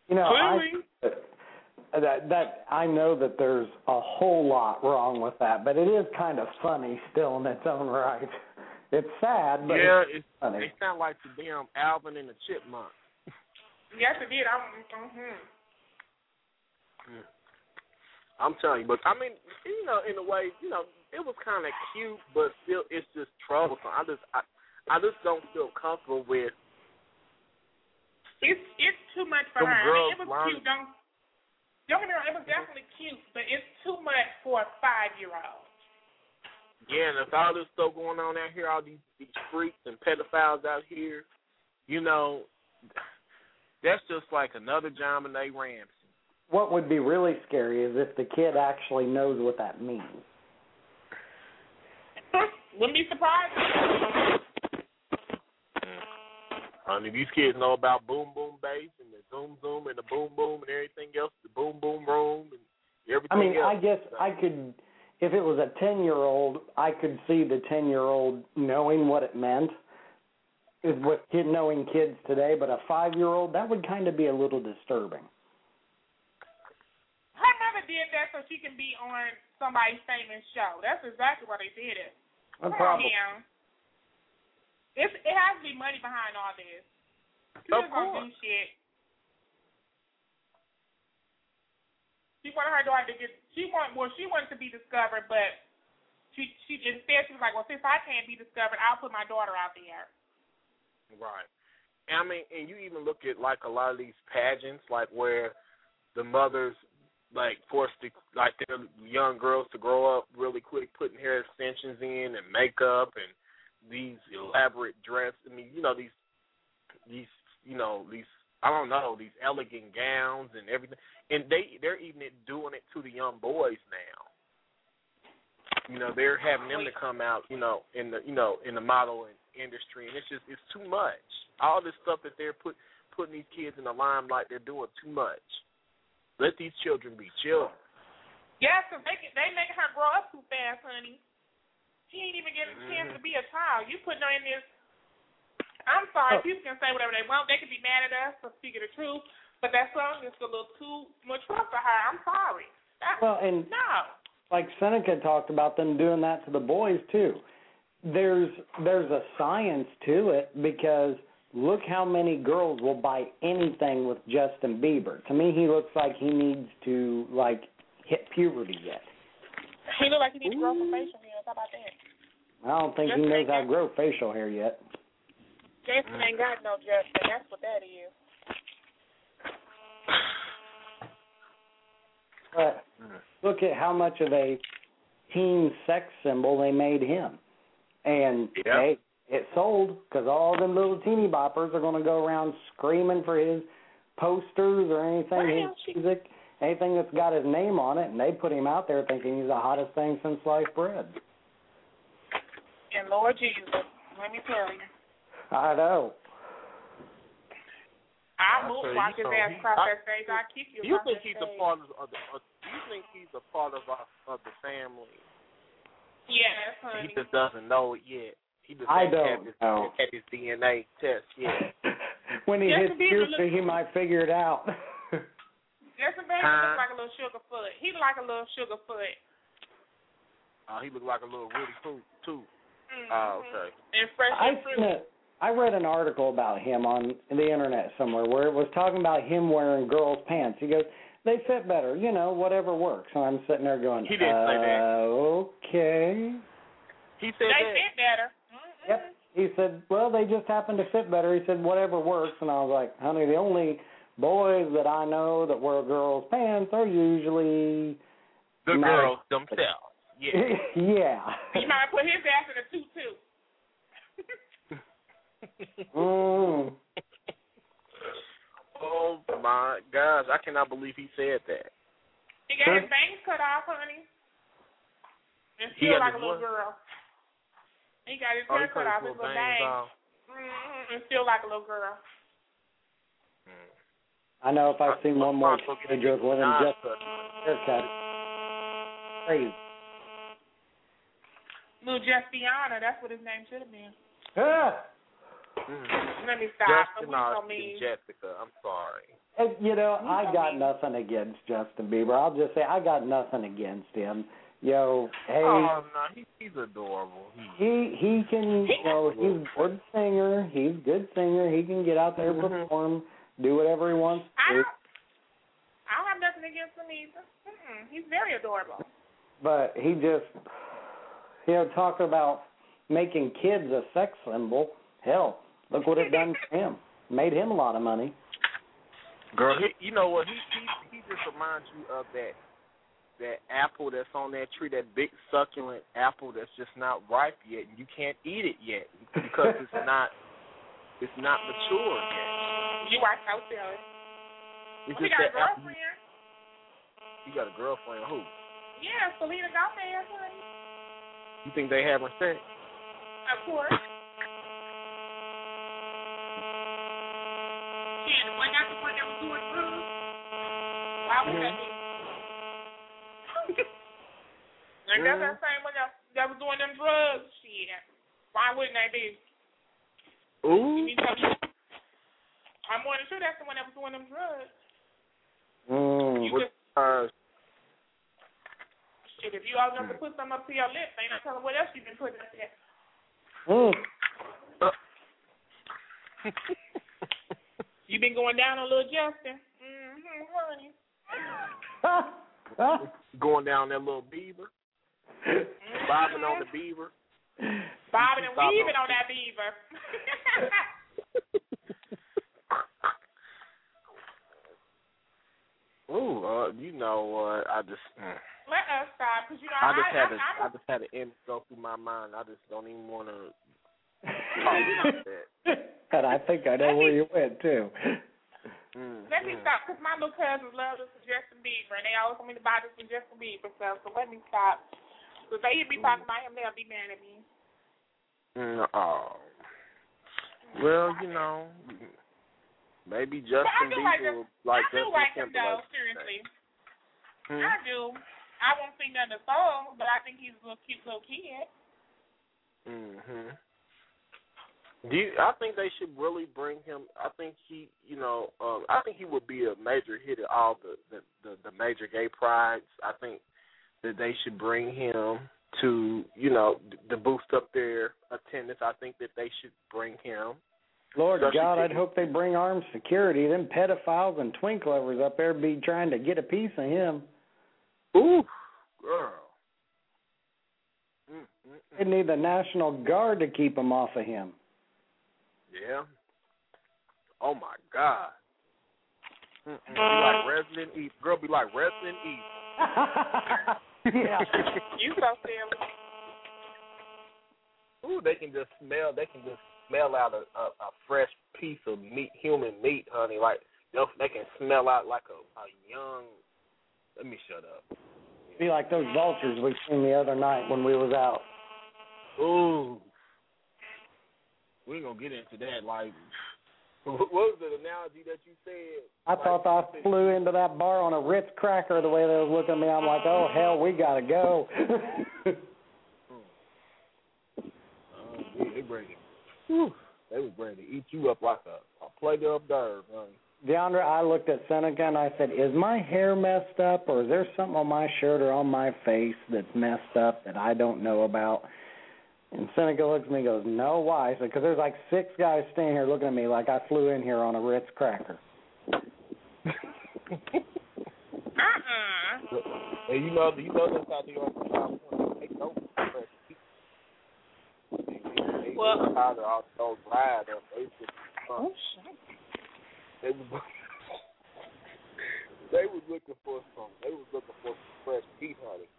You know, I, Clearly. that that I know that there's a whole lot wrong with that, but it is kind of funny still in its own right. [LAUGHS] It's sad, but yeah, it's it's, funny. they sound like the damn Alvin and the Chipmunks. [LAUGHS] Yes, it did. I'm. Mm-hmm. Mm. I'm telling you, but I mean, you know, in a way, you know, it was kind of cute, but still, it's just troublesome. I just, I, I just don't feel comfortable with It's it's too much for Them her. I girls mean, it was learn- cute. Don't don't get me wrong. It was mm-hmm. definitely cute, but it's too much for a five year old. Yeah, and if all this stuff going on out here, all these these freaks and pedophiles out here, you know, that's just like another JonBenét Ramsey. What would be really scary is if the kid actually knows what that means. Wouldn't be surprised. Honey, these kids know about boom boom bass and the zoom zoom and the boom boom and everything else, the boom boom room and everything else. I mean, else. I guess I could, if it was a 10 year old, I could see the 10 year old knowing what it meant. Is with kid knowing kids today, but a five year old, that would kind of be a little disturbing. Her mother did that so she can be on somebody's famous show. That's exactly why they did it. No problem. now. It's, it has to be money behind all this. She Of gonna do course. shit. She wanted her daughter to get. She want. Well, she wanted to be discovered, but she she instead she was like, well, since I can't be discovered, I'll put my daughter out there. Right. And I mean, and you even look at like a lot of these pageants, like where the mothers like force the like their young girls to grow up really quick, putting hair extensions in and makeup and these elaborate dress. I mean, you know these these you know these I don't know these elegant gowns and everything, and they they're even doing it to the young boys now. You know, they're having them to come out, you know, in the you know in the modeling industry, and it's just it's too much. All this stuff that they're put putting these kids in the limelight, they're doing too much. Let these children be children. Yes, 'cause they they making her grow up too fast, honey. She ain't even getting a chance to mm-hmm. be a child. You putting her in this. I'm sorry, Oh. people can say whatever they want. They can be mad at us for speaking the truth, but that song is a little too much for her. I'm sorry. That's, Well, and no. like Seneca talked about them doing that to the boys too. There's there's a science to it because look how many girls will buy anything with Justin Bieber. To me, he looks like he needs to like hit puberty yet. He look like he needs to grow some facial hair. How about that? I don't think he Justin knows how to grow facial hair yet. Jason ain't got no Justin. That's what that is. But look at how much of a teen sex symbol they made him, and Yeah. hey, it sold because all them little teeny boppers are going to go around screaming for his posters or anything, his music, anything that's got his name on it, and they put him out there thinking he's the hottest thing since sliced bread. And Lord Jesus, let me tell you, I know. I So move you- watch his ass he- across I- that stage. I keep you. Do you think he's a part of, of the? Of, do you think he's a part of our, of the family? Yes, honey. He just doesn't know it yet. He just I don't had his, know. had his DNA test yet. [LAUGHS] when he Justin hits Bieber puberty, he might figure it out. [LAUGHS] Justin Bieber Huh? looks like a little sugar foot. He look like a little sugar foot. Uh, he looked like a little Woody Fruit too. Mm-hmm. Oh, okay. And fresh I and seen a, I read an article about him on the internet somewhere where it was talking about him wearing girls' pants. He goes, "They fit better, you know, whatever works." And I'm sitting there going, He didn't say that. uh, Okay. He said They that. fit better. Yep. He said, "Well, they just happen to fit better." He said, "Whatever works." And I was like, "Honey, the only boys that I know that wear girls' pants are usually The nice." girls themselves. [LAUGHS] Yeah. yeah. He might put his ass in a tutu. [LAUGHS] mm. oh my gosh, I cannot believe he said that. He got his bangs cut off, honey. And He still like a little what? girl. He got his Oh, he hair cut cut off, his little little bangs bangs. off. Mm-hmm. And still like a little girl. I know if I seen one more Michael teenager with him Nah, just cut. haircut, crazy. Little Justiana, that's what his name should have been. Mm. Let me stop. Justin we Austin. Jessica. I'm sorry. And, you know, We I so got mean. nothing against Justin Bieber. I'll just say I got nothing against him. Yo, hey, Oh no, he, he's adorable. He, he he can, you know, he's a good singer. He's a good singer. He can get out there and Mhm. perform, do whatever he wants I to. do. don't, I don't have nothing against him either. Mm-mm. He's very adorable. But he just, you know, talk about making kids a sex symbol. Hell, look what it done for him. [LAUGHS] Made him a lot of money. Girl, he, you know what? He he he just reminds you of that that apple that's on that tree, that big succulent apple that's just not ripe yet, and you can't eat it yet because it's [LAUGHS] not it's not mature yet. You watch out there. It's We just got a that apple. girlfriend. You got a girlfriend? Who? Yeah, Selena Gomez, honey. You think they having sex? Of course. Shit, when that's the one that was doing drugs. Why would that mm-hmm. be? And that's that same one that, that was doing them drugs. Shit. Why wouldn't they be? Ooh. You need to tell me. I'm more than sure that's the one that was doing them drugs. Mm. You just Uh, shit. If you all know to put something up to your lips, ain't no telling what else you've been putting up there. Mm. You been going down on little Justin. Mm-hmm, honey. [LAUGHS] [LAUGHS] going down that little beaver, [LAUGHS] bobbing on the beaver. Bobbing and Stop weaving on- on that beaver. [LAUGHS] Ooh, uh, you know what? I just, mm. Let us stop, cause you know I I, just had I, a, I, I just had an image go through my mind. I just don't even want to talk about that. and I think I know where you went too. Mm, Let me mm. stop, cause my little cousins love this Justin Bieber, and they always want me to buy this Justin Bieber stuff. So let me stop. Cause they hear me talking about him, they'll be mad at me. Mm, oh. Well, you know, maybe Justin like Bieber him. will like I do like him though. Seriously, Hmm? I do. I won't sing none of the songs, but I think he's a little cute little kid. Mhm. Do you, I think they should really bring him? I think he, you know, um, I think he would be a major hit at all the the the, the major gay prides. I think that they should bring him to, you know, to boost up their attendance. I think that they should bring him. Lord Especially God, I'd hope they bring armed security. Them pedophiles and twink lovers up there be trying to get a piece of him. Ooh, girl. Mm, mm, mm. They need the National Guard to keep them off of him. Yeah. Oh my God. Mm-mm. Be like Resident Evil. Girl, be like Resident Evil. [LAUGHS] yeah. You so silly. Ooh, they can just smell. They can just smell out a, a, a fresh piece of meat, human meat, honey. Like they'll- they can smell out like a, a young. Let me shut up. Be like those vultures we seen the other night when we was out. Ooh, we ain't gonna get into that. Like, what was the analogy that you said? I thought I flew into that bar on a Ritz cracker the way they was looking at me. I'm like, oh hell, we gotta go. Uh, [LAUGHS] they, they ready. Whew, they was ready to eat you up like a, a plate of d'oeuvres, honey. Deandra, I looked at Seneca and I said, is my hair messed up or is there something on my shirt or on my face that's messed up that I don't know about? And Seneca looks at me and goes, no, why? I said, because there's like six guys standing here looking at me like I flew in here on a Ritz cracker. Uh-uh. [LAUGHS] And you know, you know that's how New York and they don't fresh meat. They, they, they Well- all those dried. They just Oh, uh, they was [LAUGHS] they was looking for some. They was looking for some fresh meat, honey.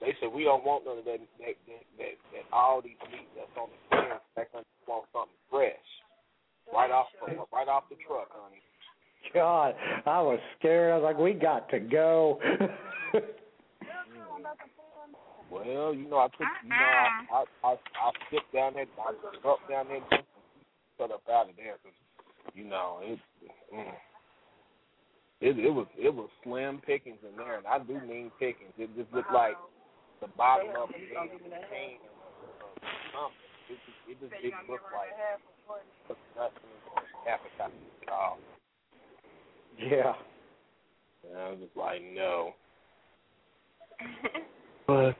They said we don't want none of that that that that, that all these meat that's on the cans. They want something fresh, right off from, right off the truck, honey. God, I was scared. I was like, we got to go. [LAUGHS] Well, you know, I took, you know, I, I, I, I skipped down there, I dropped down there, and got up out of there, 'cause, you know, it, mm, it, it was, it was slim pickings in there, and I do mean pickings. It just looked like the bottom of a big can of something. It, just- it just didn't look like nothing appetizing at all. yeah. And I was just like, no. [LAUGHS] But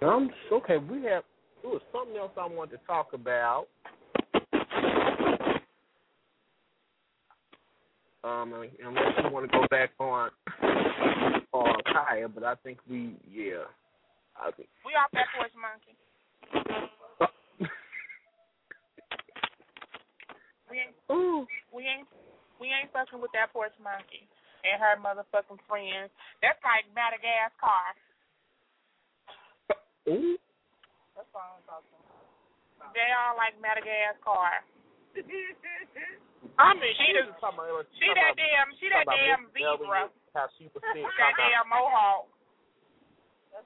um, okay, we have. There was something else I wanted to talk about. Um, unless you want to go back on on Khia, but I think we, yeah, I think. We off that porch monkey. We ain't Ooh. we ain't We ain't fucking with that porch monkey and her motherfucking friends. That's like Madagascar. Ooh. That's all I'm talking about. They all like Madagascar. I mean, She she the- is talking about. She that damn, she that damn about Miss Melvin, zebra. How she was [LAUGHS] saying, That damn mohawk.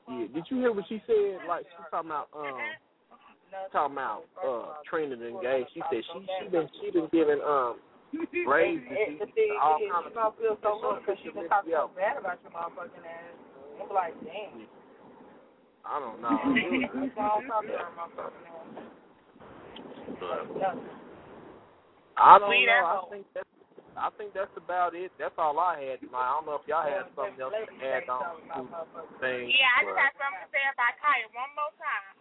Yeah. Did you hear what she said? Like she talking about um talking about uh Trina and Gay. She said she she been she been giving um raises It, to all is, kind she of gonna feel so people. good because she been talking so bad about your motherfucking ass. I'm like, damn. I don't know. That's [LAUGHS] I don't talk to her motherfucking ass. But I don't Leave know. I think that's I think that's about it. That's all I had tonight. I don't know if y'all had something else to add on to things. Yeah, I just but- got something to say about Khia one more time.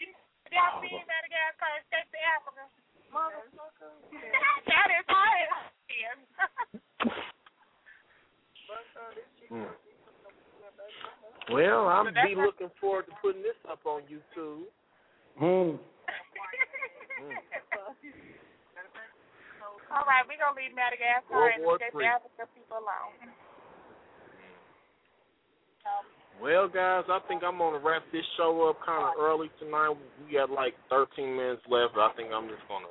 You- Y'all seen Madagascar Escape to Africa? Motherfucker. [LAUGHS] that is hard. [LAUGHS] Mm. Well, I'm But be looking forward to putting this up on YouTube. Hmm. [LAUGHS] All right, we're going to leave Madagascar World and War Escape to Africa people alone. Um, well, guys, I think I'm gonna wrap this show up kind of early tonight. We got like 13 minutes left. I think I'm just gonna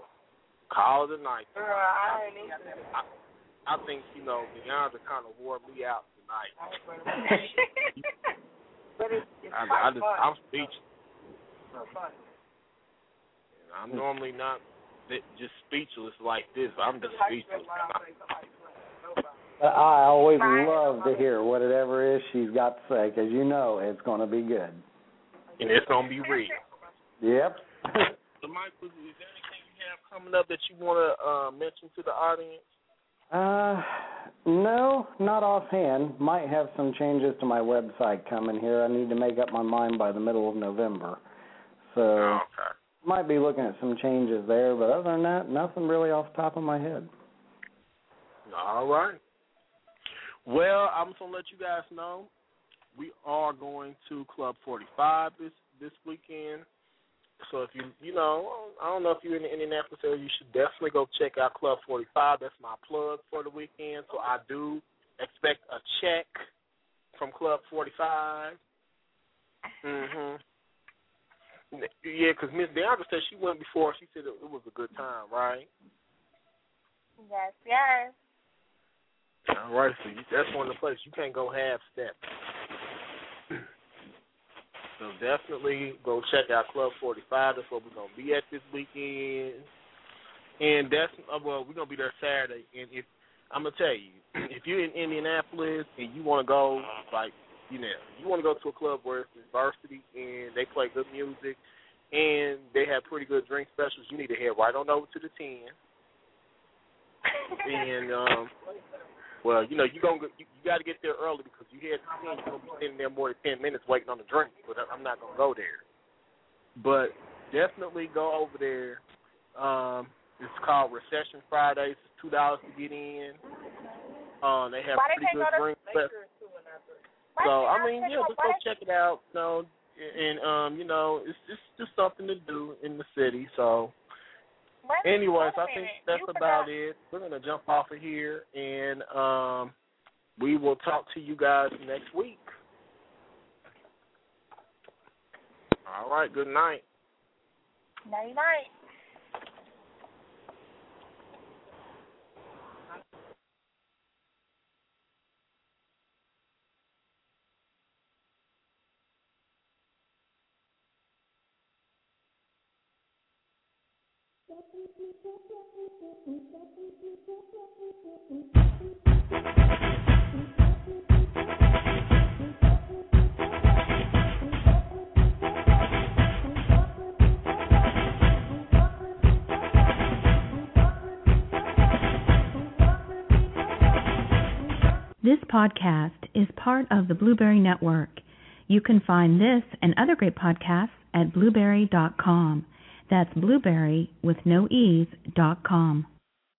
call it a night. Girl, I ain't even. I, I think you know Deandra kind of wore me out tonight. [LAUGHS] But it's, it's I, quite I just fun. I'm speechless. So fun. I'm normally not th- just speechless like this. I'm just speechless. I say somebody swear. No problem. But I always love to hear whatever it is she's got to say because you know it's going to be good. And it's gonna be real. Yep. [LAUGHS] So, Mike, is is there anything you have coming up that you want to uh, mention to the audience? Uh, no, not offhand. Might have some changes to my website coming here. I need to make up my mind by the middle of November. So okay. Might be looking at some changes there, but other than that, nothing really off the top of my head. All right. Well, I'm just gonna let you guys know we are going to Club 45 this this weekend. So if you you know I don't know if you're in the Indianapolis area, you should definitely go check out Club 45. That's my plug for the weekend. So I do expect a check from Club 45. Mhm. Yeah, because Miss Deandra said she went before. She said it, was a good time, right? Yes, yes. All right, so you, that's one of the places you can't go half step. [CLEARS THROAT] So definitely go check out Club 45. That's where we're gonna be at this weekend. And that's uh, well, we're gonna be there Saturday. And if I'm gonna tell you, [CLEARS THROAT] if you're in Indianapolis and you want to go, like you know, you want to go to a club where it's diversity and they play good music and they have pretty good drink specials, you need to head right on over to the ten. and um, well, you know, you gonna you, you got to get there early because you head to the ten, you're gonna be sitting there more than ten minutes waiting on the drink. But I'm not gonna go there. But definitely go over there. Um, it's called Recession Fridays. It's two dollars to get in. Um, they have Why pretty good go drink specials. sure it's two and after. Why So I I mean, yeah, out just go check it out. You know, and um, you know, it's just just something to do in the city. So, Wait- anyways, I think that's You about forgot- it. We're gonna jump off of here, and um, we will talk to you guys next week. All right. Good night. Night night. This podcast is part of the Blubrry Network. You can find this and other great podcasts at blubrry.com. That's blubrry with no ease dot com.